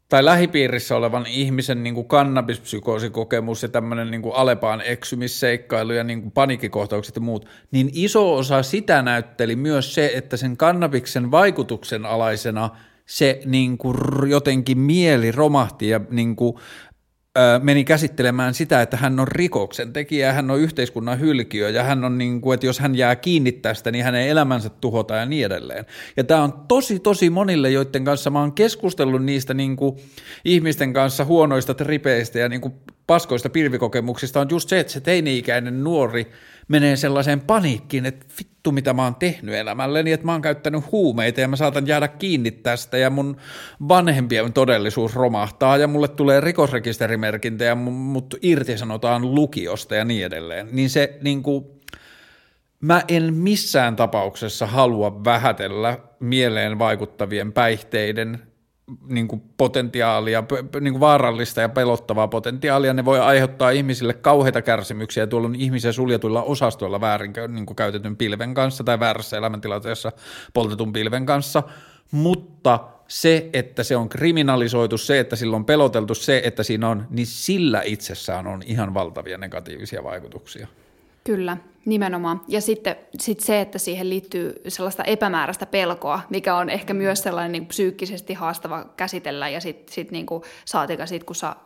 tai lähipiirissä olevan ihmisen niin kuin kannabispsykoosikkokemus ja tämmöinen niin kuin Alepaan eksymisseikkailu ja niin kuin panikkikohtaukset ja muut, niin iso osa sitä näytteli myös se, että sen kannabiksen vaikutuksen alaisena se niin kuin jotenkin mieli romahti ja niin kuin meni käsittelemään sitä, että hän on rikoksen tekijä, hän on yhteiskunnan hylkiö ja hän on niin kuin, että jos hän jää kiinni tästä, niin hänen elämänsä tuhota ja niin edelleen. Ja tämä on tosi tosi monille, joiden kanssa mä oon keskustellut niistä niin kuin ihmisten kanssa huonoista tripeistä ja niin kuin paskoista pilvikokemuksista on just se, että se teini-ikäinen nuori menee sellaiseen paniikkiin, että vittu mitä mä oon tehnyt elämälleni, että mä oon käyttänyt huumeita ja mä saatan jäädä kiinni tästä ja mun vanhempien todellisuus romahtaa ja mulle tulee rikosrekisterimerkintä ja mut irtisanotaan lukiosta ja niin edelleen. Niin se niin kuin, mä en missään tapauksessa halua vähätellä mieleen vaikuttavien päihteiden niin kuin potentiaalia, niin kuin vaarallista ja pelottavaa potentiaalia, ne voi aiheuttaa ihmisille kauheita kärsimyksiä. Tuolla on ihmisiä suljetuilla osastoilla väärin niin kuin käytetyn pilven kanssa tai väärässä elämäntilanteessa poltetun pilven kanssa, mutta se, että se on kriminalisoitu, se, että sillä on peloteltu, se, että siinä on, niin sillä itsessään on ihan valtavia negatiivisia vaikutuksia. Kyllä, nimenomaan. Ja sitten sit se, että siihen liittyy sellaista epämääräistä pelkoa, mikä on ehkä myös sellainen niin psyykkisesti haastava käsitellä. Ja sitten sit niin saatika sit, kun sä,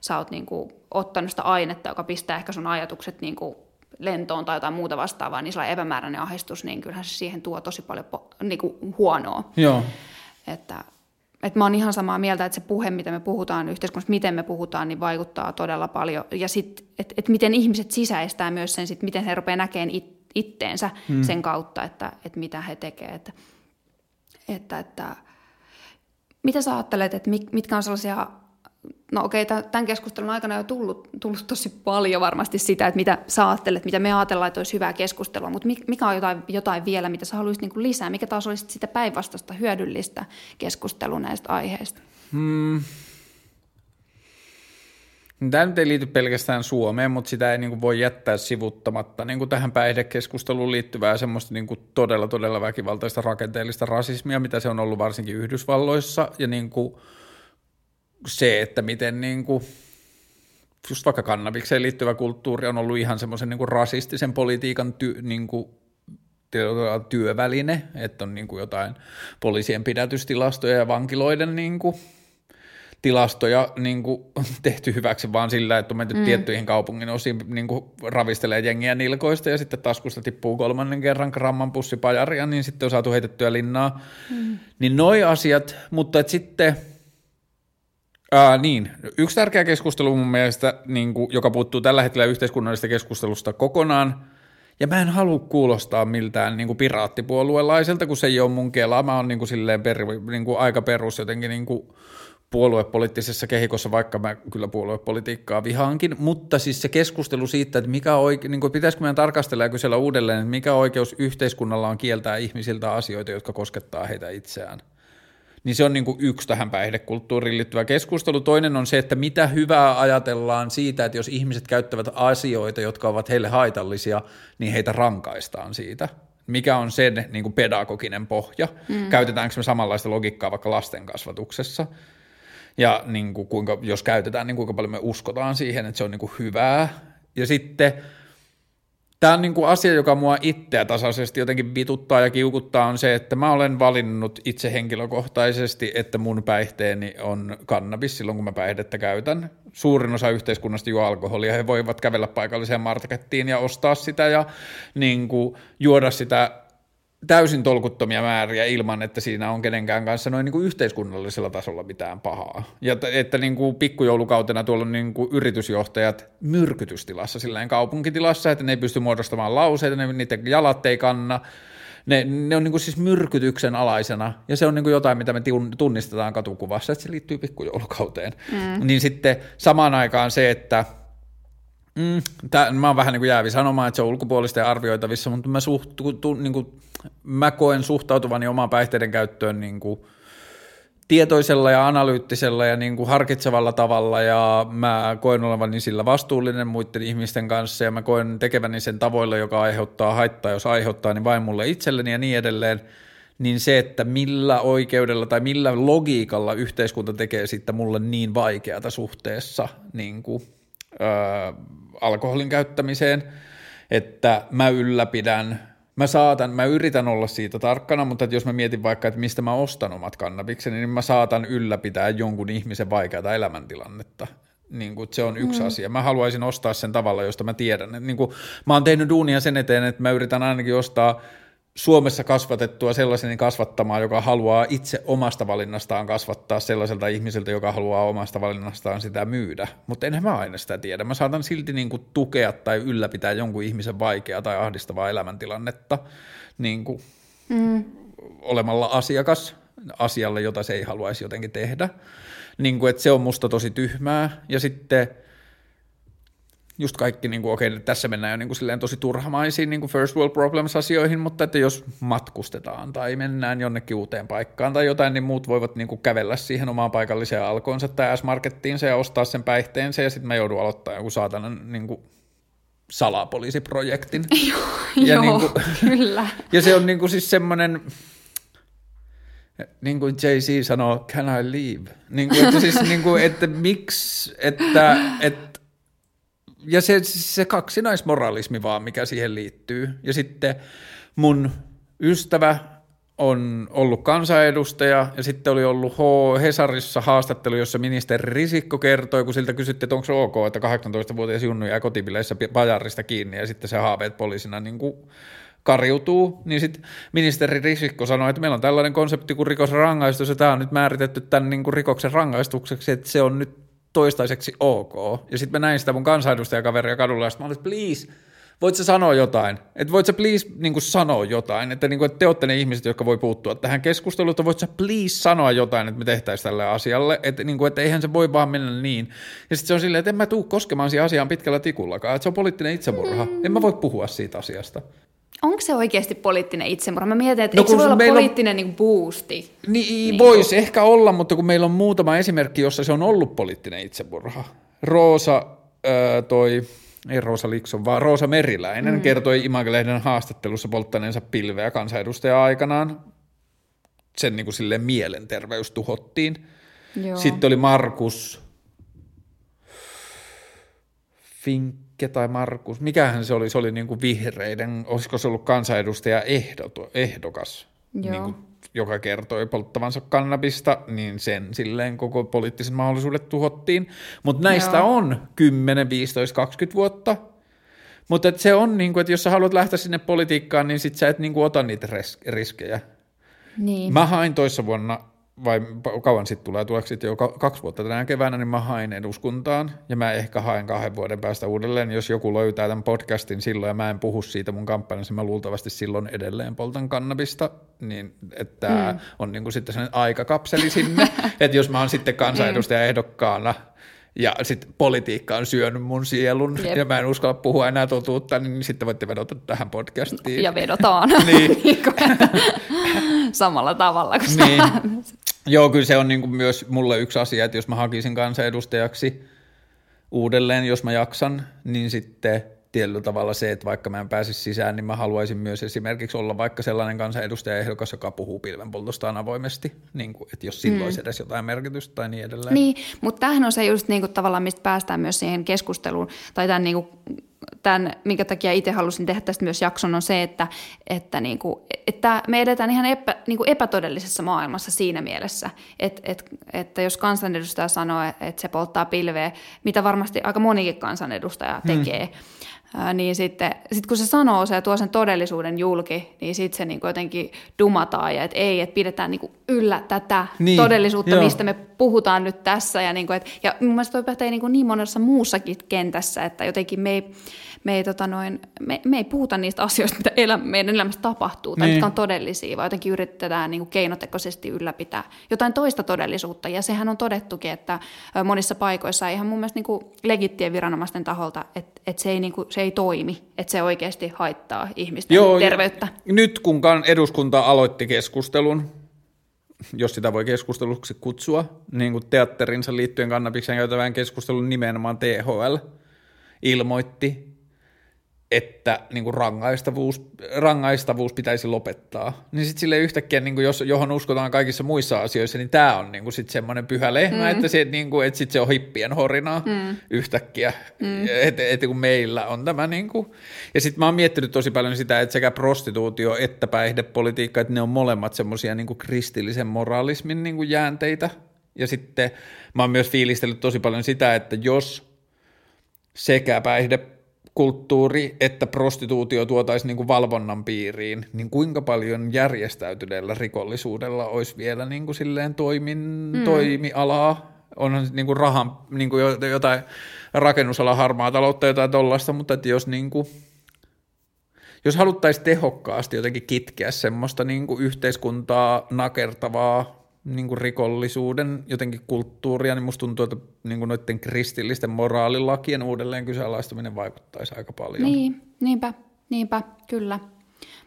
sä oot niin kuin ottanut sitä ainetta, joka pistää ehkä sun ajatukset niin kuin lentoon tai jotain muuta vastaavaa, niin sellainen epämääräinen ahdistus, niin kyllähän se siihen tuo tosi paljon niin kuin huonoa. Joo. Että et mä oon ihan samaa mieltä, että se puhe, mitä me puhutaan yhteiskunnassa, miten me puhutaan, niin vaikuttaa todella paljon. Ja sitten, että et miten ihmiset sisäistää myös sen, sit, miten he rupeaa näkemään it, itteensä hmm. sen kautta, että, että mitä he tekevät. Että, että, että, mitä sä ajattelet, että mitkä on sellaisia no okei, okay, tämän keskustelun aikana on jo tullut, tullut tosi paljon varmasti sitä, että mitä sä ajattelet, mitä me ajatellaan, että olisi hyvää keskustelua, mutta mikä on jotain, jotain vielä, mitä sä haluaisit niin lisää, mikä taas olisi sitä päinvastaista hyödyllistä keskustelua näistä aiheista? Hmm. Tämä nyt ei liity pelkästään Suomeen, mutta sitä ei niin kuin voi jättää sivuttamatta niin kuin tähän päihdekeskusteluun liittyvää semmoista niin kuin todella, todella väkivaltaista rakenteellista rasismia, mitä se on ollut varsinkin Yhdysvalloissa ja niin kuin – se, että miten niin kuin, just vaikka kannabikseen liittyvä kulttuuri on ollut ihan semmoisen niin rasistisen politiikan ty, niin kuin, työväline, että on niin kuin jotain poliisien pidätystilastoja ja vankiloiden niin kuin, tilastoja niin kuin, tehty hyväksi vaan sillä, että on menty mm. tiettyihin kaupungin osiin niin kuin, ravistelee jengiä nilkoista ja sitten taskusta tippuu kolmannen kerran gramman pussipajaria, niin sitten on saatu heitettyä linnaa. Mm. Niin noi asiat, mutta että sitten – Ää, niin, yksi tärkeä keskustelu mun mielestä, niin kuin, joka puuttuu tällä hetkellä yhteiskunnallisesta keskustelusta kokonaan, ja mä en halua kuulostaa miltään niin kuin piraattipuoluelaiselta, kun se ei ole mun kela. Mä oon niin kuin, silleen per, niin kuin aika perus jotenkin niin kuin puoluepoliittisessa kehikossa, vaikka mä kyllä puoluepolitiikkaa vihaankin, mutta siis se keskustelu siitä, että mikä oike, niin kuin pitäisikö meidän tarkastella ja kysellä uudelleen, että mikä oikeus yhteiskunnalla on kieltää ihmisiltä asioita, jotka koskettaa heitä itseään – niin se on niin kuin yksi tähän päihdekulttuuriin liittyvä keskustelu. Toinen on se, että mitä hyvää ajatellaan siitä, että jos ihmiset käyttävät asioita, jotka ovat heille haitallisia, niin heitä rankaistaan siitä. Mikä on sen niin kuin pedagoginen pohja? Mm. Käytetäänkö me samanlaista logiikkaa vaikka lasten kasvatuksessa? Ja niin kuin kuinka, jos käytetään, niin kuinka paljon me uskotaan siihen, että se on niin kuin hyvää. Ja sitten – Tämä on niin kuin asia, joka mua itseä tasaisesti jotenkin vituttaa ja kiukuttaa, on se, että mä olen valinnut itse henkilökohtaisesti, että mun päihteeni on kannabis silloin, kun mä päihdettä käytän. Suurin osa yhteiskunnasta juo alkoholia, he voivat kävellä paikalliseen markettiin ja ostaa sitä ja niin kuin, juoda sitä täysin tolkuttomia määriä ilman, että siinä on kenenkään kanssa noin niin kuin yhteiskunnallisella tasolla mitään pahaa. Ja että, että niin kuin pikkujoulukautena tuolla on niin kuin yritysjohtajat myrkytystilassa, silleen kaupunkitilassa, että ne ei pysty muodostamaan lauseita, ne, niiden jalat ei kanna, ne, ne on niin kuin siis myrkytyksen alaisena, ja se on niin kuin jotain, mitä me tunnistetaan katukuvassa, että se liittyy pikkujoulukauteen. Mm. Niin sitten samaan aikaan se, että – Mm, tää, mä oon vähän niin kuin jäävi sanomaan, että se on ulkopuolista ja arvioitavissa, mutta mä, suht, tu, niin kuin, mä koen suhtautuvani omaan päihteiden käyttöön niin kuin, tietoisella ja analyyttisella ja niin kuin harkitsevalla tavalla ja mä koen olevani sillä vastuullinen muiden ihmisten kanssa ja mä koen tekeväni sen tavoilla, joka aiheuttaa haittaa, jos aiheuttaa, niin vain mulle itselleni ja niin edelleen, niin se, että millä oikeudella tai millä logiikalla yhteiskunta tekee sitten mulle niin vaikeata suhteessa niin kuin, öö, alkoholin käyttämiseen, että mä ylläpidän mä saatan, mä yritän olla siitä tarkkana, mutta että jos mä mietin vaikka, että mistä mä ostan omat kannabikseni, niin mä saatan ylläpitää jonkun ihmisen vaikeata elämäntilannetta. Niin kuin, se on yksi mm. asia. Mä haluaisin ostaa sen tavalla, josta mä tiedän. Niin kuin, mä oon tehnyt duunia sen eteen, että mä yritän ainakin ostaa – Suomessa kasvatettua sellaisen kasvattamaan, joka haluaa itse omasta valinnastaan kasvattaa sellaiselta ihmiseltä, joka haluaa omasta valinnastaan sitä myydä. Mutta enhän mä aina sitä tiedä. Mä saatan silti niin kuin tukea tai ylläpitää jonkun ihmisen vaikeaa tai ahdistavaa elämäntilannetta niin kuin mm. olemalla asiakas asialle, jota se ei haluaisi jotenkin tehdä. Niin kuin, että se on musta tosi tyhmää. Ja sitten – just kaikki, niin kuin, okei, tässä mennään jo niin kuin, silleen tosi turhamaisiin niin kuin first world problems-asioihin, mutta että jos matkustetaan tai mennään jonnekin uuteen paikkaan tai jotain, niin muut voivat niin kuin, kävellä siihen omaan paikalliseen alkoonsa tai S-Markettiinsa ja ostaa sen päihteensä ja sitten mä joudun aloittaa joku saatana niin kuin, salapoliisiprojektin. ja joo, niin kuin, kyllä. Ja se on niin kuin, siis semmoinen, niin kuin Jay-Z sanoo, can I leave? Niin kuin, että, siis, niin kuin, että miksi, että, että ja se, se kaksinaismoralismi vaan, mikä siihen liittyy. Ja sitten mun ystävä on ollut kansanedustaja ja sitten oli ollut H- Hesarissa haastattelu, jossa ministeri Risikko kertoi, kun siltä kysyttiin, että onko se ok, että 18-vuotias Junnu jää kotipileissä pajarista kiinni ja sitten se haaveet poliisina niin kuin kariutuu, niin sitten ministeri Risikko sanoi, että meillä on tällainen konsepti kuin rikosrangaistus ja tämä on nyt määritetty tämän niin kuin rikoksen rangaistukseksi, että se on nyt toistaiseksi ok. Ja sitten mä näin sitä mun kansanedustajakaveria kadulla, ja mä olin, please, voit sä sanoa jotain? Että voit sä please niin kuin sanoa jotain? Että, niin kuin, että te olette ne ihmiset, jotka voi puuttua tähän keskusteluun, että voit sä please sanoa jotain, että me tehtäisiin tälle asialle? Että, niin kuin, että eihän se voi vaan mennä niin. Ja sitten se on silleen, että en mä tuu koskemaan siihen asiaan pitkällä tikullakaan, että se on poliittinen itsemurha. En mä voi puhua siitä asiasta. Onko se oikeasti poliittinen itsemurha? Mä mietin, että no, eikö se voi olla poliittinen on... niin boosti? Niin, niin voisi ehkä olla, mutta kun meillä on muutama esimerkki, jossa se on ollut poliittinen itsemurha. Roosa äh, toi, ei Roosa Likson, vaan Roosa Meriläinen mm. kertoi Imagelehden haastattelussa polttaneensa pilveä kansanedustaja aikanaan. Sen niin kuin silleen mielenterveys tuhottiin. Joo. Sitten oli Markus Fink Mikke tai Markus, mikähän se oli, se oli niin kuin vihreiden, olisiko se ollut kansanedustaja ehdotu, ehdokas, niin kuin, joka kertoi polttavansa kannabista, niin sen silleen koko poliittiset mahdollisuudet tuhottiin. Mutta näistä Joo. on 10, 15, 20 vuotta, mutta se on, niin kuin, että jos sä haluat lähteä sinne politiikkaan, niin sit sä et niin kuin, ota niitä riskejä. Niin. Mä hain toissa vuonna vai kauan sitten tulee, tuleeko sitten jo kaksi vuotta tänä keväänä, niin mä hain eduskuntaan ja mä ehkä haen kahden vuoden päästä uudelleen, jos joku löytää tämän podcastin silloin ja mä en puhu siitä mun kampanjassa, mä luultavasti silloin edelleen poltan kannabista, niin että mm. on niin kuin sitten sellainen aikakapseli sinne, että jos mä oon sitten kansanedustaja ehdokkaana, ja sitten politiikka on syönyt mun sielun Jep. ja mä en uskalla puhua enää totuutta, niin sitten voitte vedota tähän podcastiin. Ja vedotaan. niin. Samalla tavalla kuin niin. Joo, kyllä se on niin kuin myös mulle yksi asia, että jos mä hakisin kansanedustajaksi uudelleen, jos mä jaksan, niin sitten tietyllä tavalla se, että vaikka mä en pääsisi sisään, niin mä haluaisin myös esimerkiksi olla vaikka sellainen kansanedustajaehdokas, joka puhuu pilvenpoltostaan avoimesti, niin kuin, että jos silloin mm. olisi edes jotain merkitystä tai niin edelleen. Niin, mutta tämähän on se just niin kuin tavallaan, mistä päästään myös siihen keskusteluun, tai tämän niin kuin tämän, minkä takia itse halusin tehdä tästä myös jakson, on se, että, että, niin kuin, että me edetään ihan epä, niin kuin epätodellisessa maailmassa siinä mielessä, että, että, että jos kansanedustaja sanoo, että se polttaa pilveä, mitä varmasti aika monikin kansanedustaja hmm. tekee, hmm niin sitten sit kun se sanoo se ja tuo sen todellisuuden julki, niin sitten se niin jotenkin dumataan ja että ei, että pidetään niin yllä tätä niin, todellisuutta, joo. mistä me puhutaan nyt tässä. Ja, niin kuin, et, ja mun mielestä toi pätee niin, niin monessa muussakin kentässä, että jotenkin me ei, me ei, tota noin, me, me ei puhuta niistä asioista, mitä elä, meidän elämässä tapahtuu tai niin. mitkä on todellisia, vaan jotenkin yritetään niin kuin keinotekoisesti ylläpitää jotain toista todellisuutta. Ja sehän on todettukin, että monissa paikoissa ihan mun mielestä niin kuin legittien viranomaisten taholta, että, että se, ei, niin kuin, se ei toimi, että se oikeasti haittaa ihmisten Joo, terveyttä. Nyt kun eduskunta aloitti keskustelun jos sitä voi keskusteluksi kutsua, niin kuin teatterinsa liittyen kannabikseen käytävään keskustelun nimenomaan THL ilmoitti, että niin kuin rangaistavuus, rangaistavuus pitäisi lopettaa. Niin sitten sille yhtäkkiä, niin kuin jos, johon uskotaan kaikissa muissa asioissa, niin tämä on niin kuin sit semmoinen pyhä lehmä, mm. että, se, niin kuin, että sit se on hippien horinaa mm. yhtäkkiä, mm. että et, kun meillä on tämä. Niin kuin. Ja sitten mä oon miettinyt tosi paljon sitä, että sekä prostituutio että päihdepolitiikka, että ne on molemmat semmoisia niin kristillisen moraalismin niin kuin jäänteitä. Ja sitten mä oon myös fiilistellyt tosi paljon sitä, että jos sekä päihde kulttuuri, että prostituutio tuotaisiin niin kuin valvonnan piiriin, niin kuinka paljon järjestäytyneellä rikollisuudella olisi vielä niin kuin silleen toimin, mm. toimialaa? Onhan niin kuin rahan, niin kuin jotain rakennusala harmaa taloutta, jotain tollasta, mutta että jos niin kuin, jos haluttaisiin tehokkaasti jotenkin kitkeä semmoista niin kuin yhteiskuntaa nakertavaa niin kuin rikollisuuden jotenkin kulttuuria, niin musta tuntuu, että niin kuin noiden kristillisten moraalilakien uudelleen kyseenalaistaminen vaikuttaisi aika paljon. Niin, niinpä, niinpä, kyllä.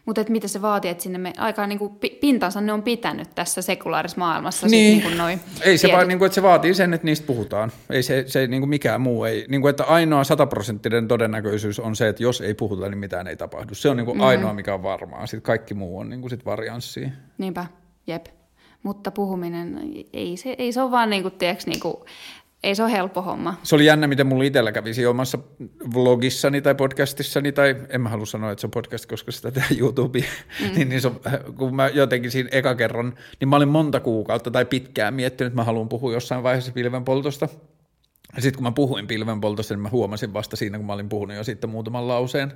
Mutta mitä se vaatii, että sinne me, aika niin kuin pintansa ne on pitänyt tässä sekulaarisessa maailmassa. Niin. Sit, niin noi ei se vaan, niin kuin, että se vaatii sen, että niistä puhutaan. Ei se, se niin kuin mikään muu. Ei, niin kuin, että ainoa sataprosenttinen todennäköisyys on se, että jos ei puhuta, niin mitään ei tapahdu. Se on niin kuin mm-hmm. ainoa, mikä on varmaa. Sitten kaikki muu on niin kuin sit varianssia. Niinpä, jep mutta puhuminen, ei se, ei se ole vaan niin kuin, tiiäks, niin kuin, ei se ole helppo homma. Se oli jännä, miten mulla itsellä kävisi omassa vlogissani tai podcastissani, tai en mä halua sanoa, että se on podcast, koska sitä tehdään YouTubeen, mm. niin, niin se, kun mä jotenkin siinä eka kerran, niin mä olin monta kuukautta tai pitkään miettinyt, että mä haluan puhua jossain vaiheessa pilvenpoltosta. Ja sitten kun mä puhuin pilvenpoltosta, niin mä huomasin vasta siinä, kun mä olin puhunut jo sitten muutaman lauseen,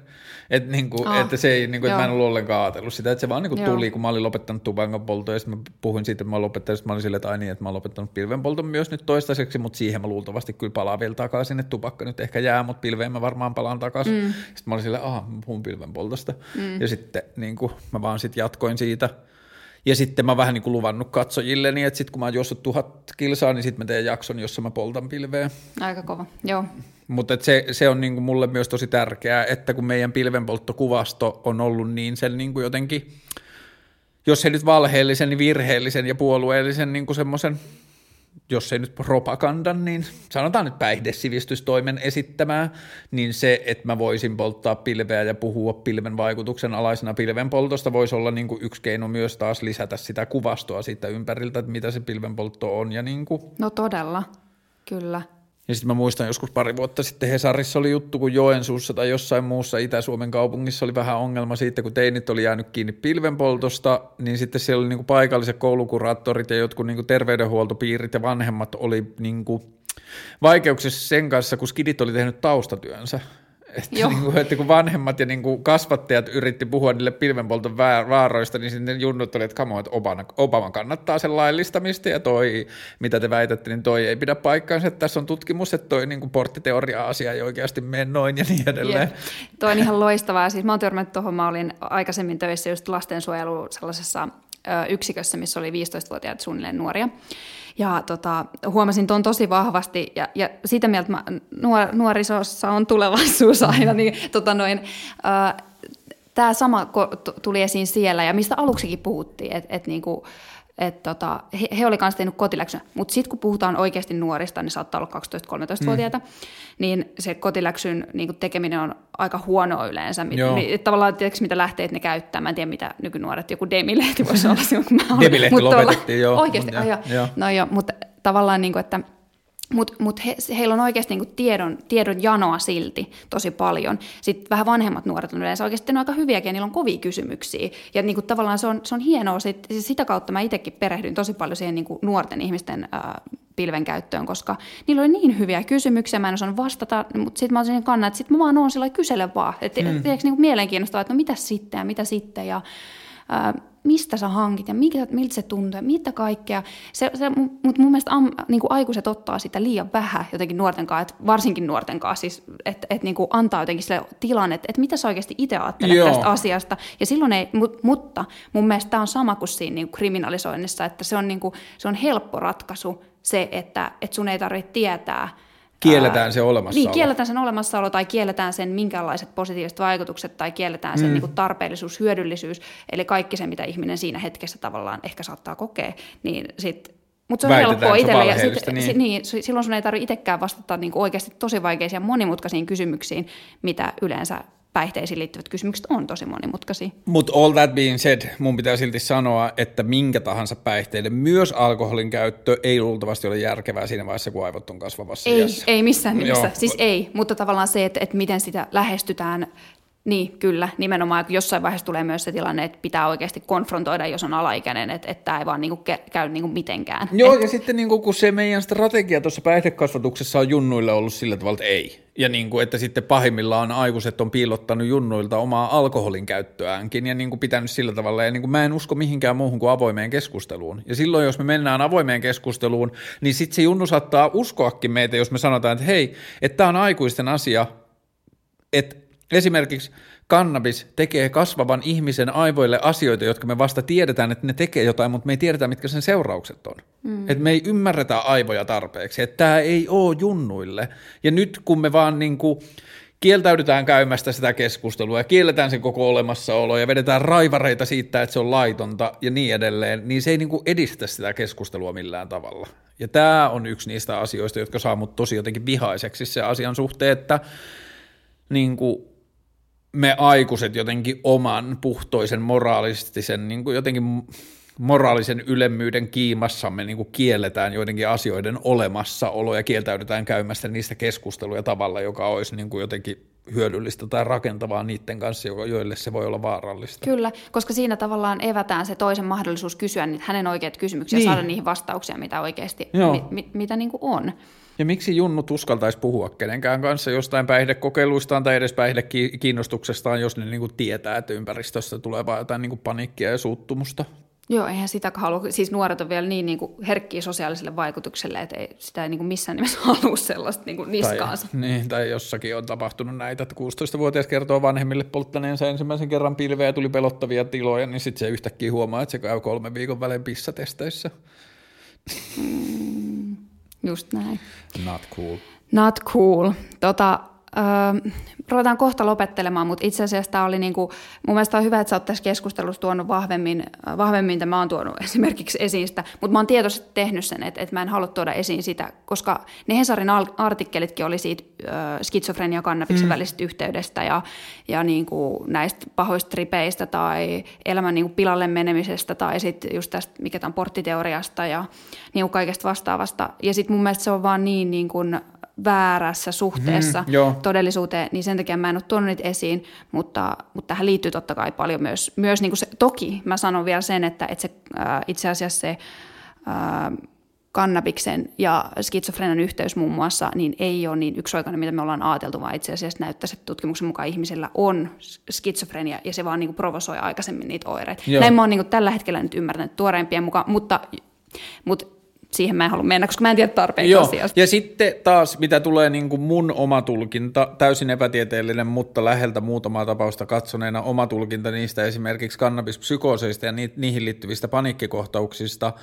että, niin kuin, oh, että, se ei, niin kuin, että mä en ollut ollenkaan ajatellut sitä, että se vaan niin kuin tuli, kun mä olin lopettanut tupakan polton, ja sitten mä puhuin siitä, että mä lopettanut, sitten mä olin silleen, että ai niin, että mä oon lopettanut pilvenpolton myös nyt toistaiseksi, mutta siihen mä luultavasti kyllä palaan vielä takaisin, että tupakka nyt ehkä jää, mutta pilveen mä varmaan palaan takaisin. Mm. Sitten mä olin silleen, aha, mä puhun pilvenpoltosta. Mm. Ja sitten niin kuin, mä vaan sitten jatkoin siitä, ja sitten mä vähän niin kuin luvannut katsojilleni, että sitten kun mä oon juossut tuhat kilsaa, niin sitten mä teen jakson, jossa mä poltan pilveä. Aika kova, joo. Mutta se, se on niin kuin mulle myös tosi tärkeää, että kun meidän pilvenpolttokuvasto on ollut niin sen niin kuin jotenkin, jos ei nyt valheellisen, niin virheellisen ja puolueellisen niin kuin semmoisen jos ei nyt propagandan, niin sanotaan nyt päihdesivistystoimen esittämää, niin se, että mä voisin polttaa pilveä ja puhua pilven vaikutuksen alaisena pilven poltosta, voisi olla niin kuin yksi keino myös taas lisätä sitä kuvastoa siitä ympäriltä, että mitä se pilvenpoltto on. Ja niin kuin. No todella, kyllä. Ja sitten mä muistan joskus pari vuotta sitten Hesarissa oli juttu, kun Joensuussa tai jossain muussa Itä-Suomen kaupungissa oli vähän ongelma siitä, kun teinit oli jäänyt kiinni pilvenpoltosta, niin sitten siellä oli niinku paikalliset koulukuraattorit ja jotkut niinku terveydenhuoltopiirit ja vanhemmat oli niinku vaikeuksissa sen kanssa, kun skidit oli tehnyt taustatyönsä. Että, niin kuin, että kun vanhemmat ja niin kuin kasvattajat yritti puhua niille pilvenpolton vaaroista, niin sitten junnut oli, että kamo, että Obama, Obama kannattaa sen laillistamista ja toi, mitä te väitätte, niin toi ei pidä paikkaansa. Että tässä on tutkimus, että toi niin kuin porttiteoria-asia ei oikeasti mene noin ja niin edelleen. Jep. Toi on ihan loistavaa. Siis mä oon törmännyt tuohon, mä olin aikaisemmin töissä just lastensuojelu sellaisessa yksikössä, missä oli 15-vuotiaat suunnilleen nuoria. Ja tota, huomasin tuon tosi vahvasti, ja, ja sitä mieltä mä, nuor, nuorisossa on tulevaisuus aina, niin tota noin, äh, tämä sama tuli esiin siellä, ja mistä aluksikin puhuttiin, että et niinku, et tota, he, he oli kanssa tehnyt kotiläksyn, mutta sitten kun puhutaan oikeasti nuorista, niin saattaa olla 12-13-vuotiaita, mm. niin se kotiläksyn niin tekeminen on aika huono yleensä. Joo. Niin, tavallaan tiedätkö, mitä lähteet ne käyttää, mä en tiedä mitä nykynuoret, joku demilehti voisi olla silloin, kun mä olen. Demilehti lopetettiin, joo. Oikeasti, ja, jo. no joo, mutta tavallaan niin kuin, että mutta mut he, heillä on oikeasti niinku tiedon, tiedon janoa silti tosi paljon. Sitten vähän vanhemmat nuoret on yleensä oikeasti aika hyviäkin ja niillä on kovia kysymyksiä. Ja niinku tavallaan se on, se on hienoa. Sit, sitä kautta mä itsekin perehdyin tosi paljon siihen niinku nuorten ihmisten ää, pilven käyttöön, koska niillä oli niin hyviä kysymyksiä, mä en osannut vastata, mutta sitten mä olisin kannan, että sitten mä vaan oon sillä kysele vaan. Että mm. niinku mielenkiinnostavaa, että no mitä sitten ja mitä sitten. Ja, ää, mistä sä hankit ja mikä, miltä se tuntuu ja mitä kaikkea. Se, se, mutta mun mielestä am, niin kuin aikuiset ottaa sitä liian vähän jotenkin nuorten kanssa, että varsinkin nuorten kanssa, siis, että et, niin kuin antaa jotenkin sille tilan, että, että mitä sä oikeasti itse ajattelet Joo. tästä asiasta. Ja silloin ei, mutta mun mielestä tämä on sama kuin siinä niin kuin kriminalisoinnissa, että se on, niin kuin, se on helppo ratkaisu se, että, että sun ei tarvitse tietää – Kielletään se olemassaolo. Niin, kielletään sen olemassaolo tai kielletään sen minkälaiset positiiviset vaikutukset tai kielletään sen mm. niin kuin tarpeellisuus, hyödyllisyys, eli kaikki se, mitä ihminen siinä hetkessä tavallaan ehkä saattaa kokea, niin sitten mutta se on helppoa itselle. Ja sit, niin. Si, niin, silloin sun ei tarvitse itsekään vastata niin oikeasti tosi vaikeisiin ja monimutkaisiin kysymyksiin, mitä yleensä päihteisiin liittyvät kysymykset on tosi monimutkaisia. Mutta all that being said, mun pitää silti sanoa, että minkä tahansa päihteiden, myös alkoholin käyttö ei luultavasti ole järkevää siinä vaiheessa, kun aivot on kasvavassa Ei, iässä. ei missään nimessä. Joo. Siis ei, mutta tavallaan se, että, että miten sitä lähestytään niin, kyllä. Nimenomaan jossain vaiheessa tulee myös se tilanne, että pitää oikeasti konfrontoida, jos on alaikäinen, että, että tämä ei vaan niinku käy niinku mitenkään. Joo, et... ja sitten niinku, kun se meidän strategia tuossa päihdekasvatuksessa on junnuille ollut sillä tavalla, että ei. Ja niinku, että sitten pahimmillaan aikuiset on piilottanut junnuilta omaa alkoholin käyttöäänkin ja niinku pitänyt sillä tavalla. Ja niinku mä en usko mihinkään muuhun kuin avoimeen keskusteluun. Ja silloin, jos me mennään avoimeen keskusteluun, niin sitten se junnu saattaa uskoakin meitä, jos me sanotaan, että hei, että tämä on aikuisten asia, että Esimerkiksi kannabis tekee kasvavan ihmisen aivoille asioita, jotka me vasta tiedetään, että ne tekee jotain, mutta me ei tiedetä, mitkä sen seuraukset on. Mm. Että me ei ymmärretä aivoja tarpeeksi, että tämä ei ole junnuille. Ja nyt kun me vaan niin kuin kieltäydytään käymästä sitä keskustelua ja kielletään sen koko olemassaolo ja vedetään raivareita siitä, että se on laitonta ja niin edelleen, niin se ei niin kuin edistä sitä keskustelua millään tavalla. Ja tämä on yksi niistä asioista, jotka saa mut tosi jotenkin vihaiseksi se asian suhteen, että niin kuin me aikuiset jotenkin oman puhtoisen moraalistisen, niin kuin jotenkin moraalisen ylemmyyden kiimassamme niin kuin kielletään joidenkin asioiden olemassaolo ja kieltäydytään käymästä niistä keskusteluja tavalla, joka olisi niin kuin jotenkin hyödyllistä tai rakentavaa niiden kanssa, joille se voi olla vaarallista. Kyllä, koska siinä tavallaan evätään se toisen mahdollisuus kysyä hänen oikeat kysymyksiä niin. ja saada niihin vastauksia, mitä oikeasti, mi, mi, mitä niin kuin on. Ja miksi Junnu uskaltaisi puhua kenenkään kanssa jostain päihdekokeiluistaan tai edes päihdekiinnostuksestaan, jos ne niin tietää, että ympäristössä tulee vaan jotain niin paniikkia ja suuttumusta? Joo, eihän sitä halua. Siis nuoret on vielä niin, niin kuin herkkiä sosiaaliselle vaikutukselle, että ei, sitä ei niin kuin missään nimessä halua sellaista niin kuin niskaansa. Tai, niin, tai jossakin on tapahtunut näitä, että 16-vuotias kertoo vanhemmille polttaneensa ensimmäisen kerran pilveä ja tuli pelottavia tiloja, niin sitten se yhtäkkiä huomaa, että se käy kolme viikon välein pissatesteissä. Mm, just näin. Not cool. Not cool. Tota, Öö, ruvetaan kohta lopettelemaan, mutta itse asiassa tämä oli niinku, mun mielestä on hyvä, että sä oot tässä keskustelussa tuonut vahvemmin, vahvemmin että mä oon tuonut esimerkiksi esiin sitä, mutta mä oon tietoisesti tehnyt sen, että, että mä en halua tuoda esiin sitä, koska ne Hesarin artikkelitkin oli siitä ö, skitsofrenia kannabiksen mm. välisestä yhteydestä ja, ja niinku näistä pahoista tripeistä tai elämän niinku pilalle menemisestä tai sitten just tästä, mikä tämän porttiteoriasta ja niinku kaikesta vastaavasta. Ja sitten mun mielestä se on vaan niin, niin kuin, väärässä suhteessa mm, todellisuuteen, niin sen takia mä en ole tuonut niitä esiin, mutta, mutta tähän liittyy totta kai paljon myös, myös niin kuin se, toki mä sanon vielä sen, että, että se, äh, itse asiassa se äh, kannabiksen ja skitsofrenian yhteys muun muassa, niin ei ole niin yksioikainen, mitä me ollaan ajateltu, vaan itse asiassa näyttäisi, että tutkimuksen mukaan ihmisellä on skitsofrenia ja se vaan niin kuin provosoi aikaisemmin niitä oireita. Joo. Näin mä oon niin kuin tällä hetkellä nyt ymmärtänyt tuoreimpien mukaan, mutta, mutta siihen mä en halua mennä, koska mä en tiedä tarpeeksi Joo. asiasta. Ja sitten taas, mitä tulee niin kuin mun oma tulkinta, täysin epätieteellinen, mutta läheltä muutamaa tapausta katsoneena oma tulkinta niistä esimerkiksi kannabispsykooseista ja ni- niihin liittyvistä paniikkikohtauksista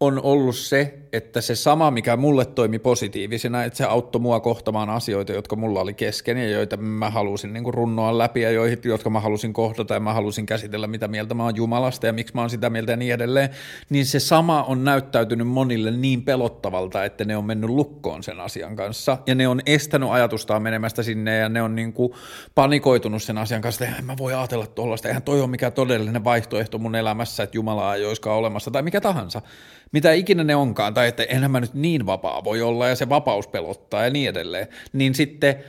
on ollut se, että se sama, mikä mulle toimi positiivisena, että se auttoi mua kohtamaan asioita, jotka mulla oli kesken ja joita mä halusin niin kuin runnoa läpi ja joihin, jotka mä halusin kohdata ja mä halusin käsitellä, mitä mieltä mä oon Jumalasta ja miksi mä oon sitä mieltä ja niin edelleen, niin se sama on näyttäytynyt monille niin pelottavalta, että ne on mennyt lukkoon sen asian kanssa. Ja ne on estänyt ajatustaan menemästä sinne ja ne on niin kuin panikoitunut sen asian kanssa, että en mä voi ajatella tuollaista, eihän toi ole mikään todellinen vaihtoehto mun elämässä, että Jumala ei olisikaan olemassa tai mikä tahansa. Mitä ikinä ne onkaan, tai että enhän mä nyt niin vapaa voi olla, ja se vapaus pelottaa ja niin edelleen, niin sitten,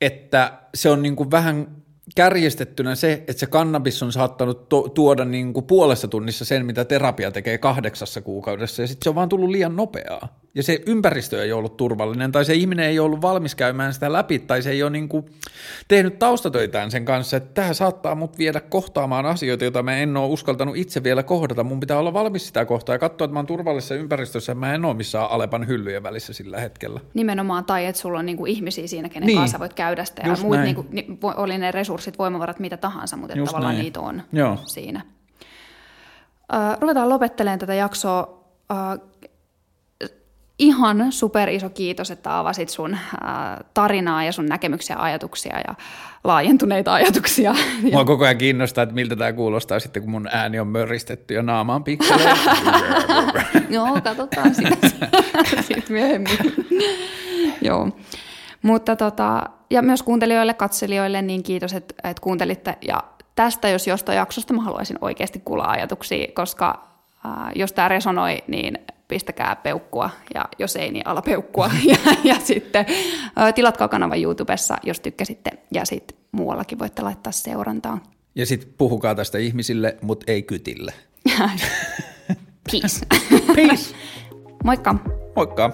että se on niin kuin vähän kärjestettynä se, että se kannabis on saattanut to- tuoda niin kuin puolessa tunnissa sen, mitä terapia tekee kahdeksassa kuukaudessa, ja sitten se on vaan tullut liian nopeaa ja se ympäristö ei ollut turvallinen, tai se ihminen ei ollut valmis käymään sitä läpi, tai se ei ole niin kuin tehnyt taustatöitään sen kanssa, että tämä saattaa mut viedä kohtaamaan asioita, joita mä en ole uskaltanut itse vielä kohdata. Mun pitää olla valmis sitä kohtaa ja katsoa, että mä oon turvallisessa ympäristössä, mä en ole missään Alepan hyllyjen välissä sillä hetkellä. Nimenomaan, tai että sulla on niin kuin ihmisiä siinä, kenen niin. kanssa voit käydä sitä, ja muut, niin kuin, oli ne resurssit, voimavarat, mitä tahansa, mutta Just tavallaan näin. niitä on Joo. siinä. Ruvetaan lopettelemaan tätä jaksoa. Ihan super iso kiitos, että avasit sun tarinaa ja sun näkemyksiä, ajatuksia ja laajentuneita ajatuksia. Mua koko ajan kiinnostaa, että miltä tämä kuulostaa sitten, kun mun ääni on möristetty ja naama on pikkuinen. Joo, katsotaan sitten myöhemmin. Joo. Mutta tota, ja myös kuuntelijoille, katselijoille, niin kiitos, että, että kuuntelitte. Ja tästä, jos jostain jaksosta, mä haluaisin oikeasti kuulla ajatuksia, koska äh, jos tämä resonoi, niin pistäkää peukkua, ja jos ei, niin alapeukkua. ja, ja sitten tilatkaa kanavan YouTubessa, jos tykkäsitte, ja sitten muuallakin voitte laittaa seurantaan. Ja sitten puhukaa tästä ihmisille, mutta ei kytille. Peace. Peace. Moikka. Moikka.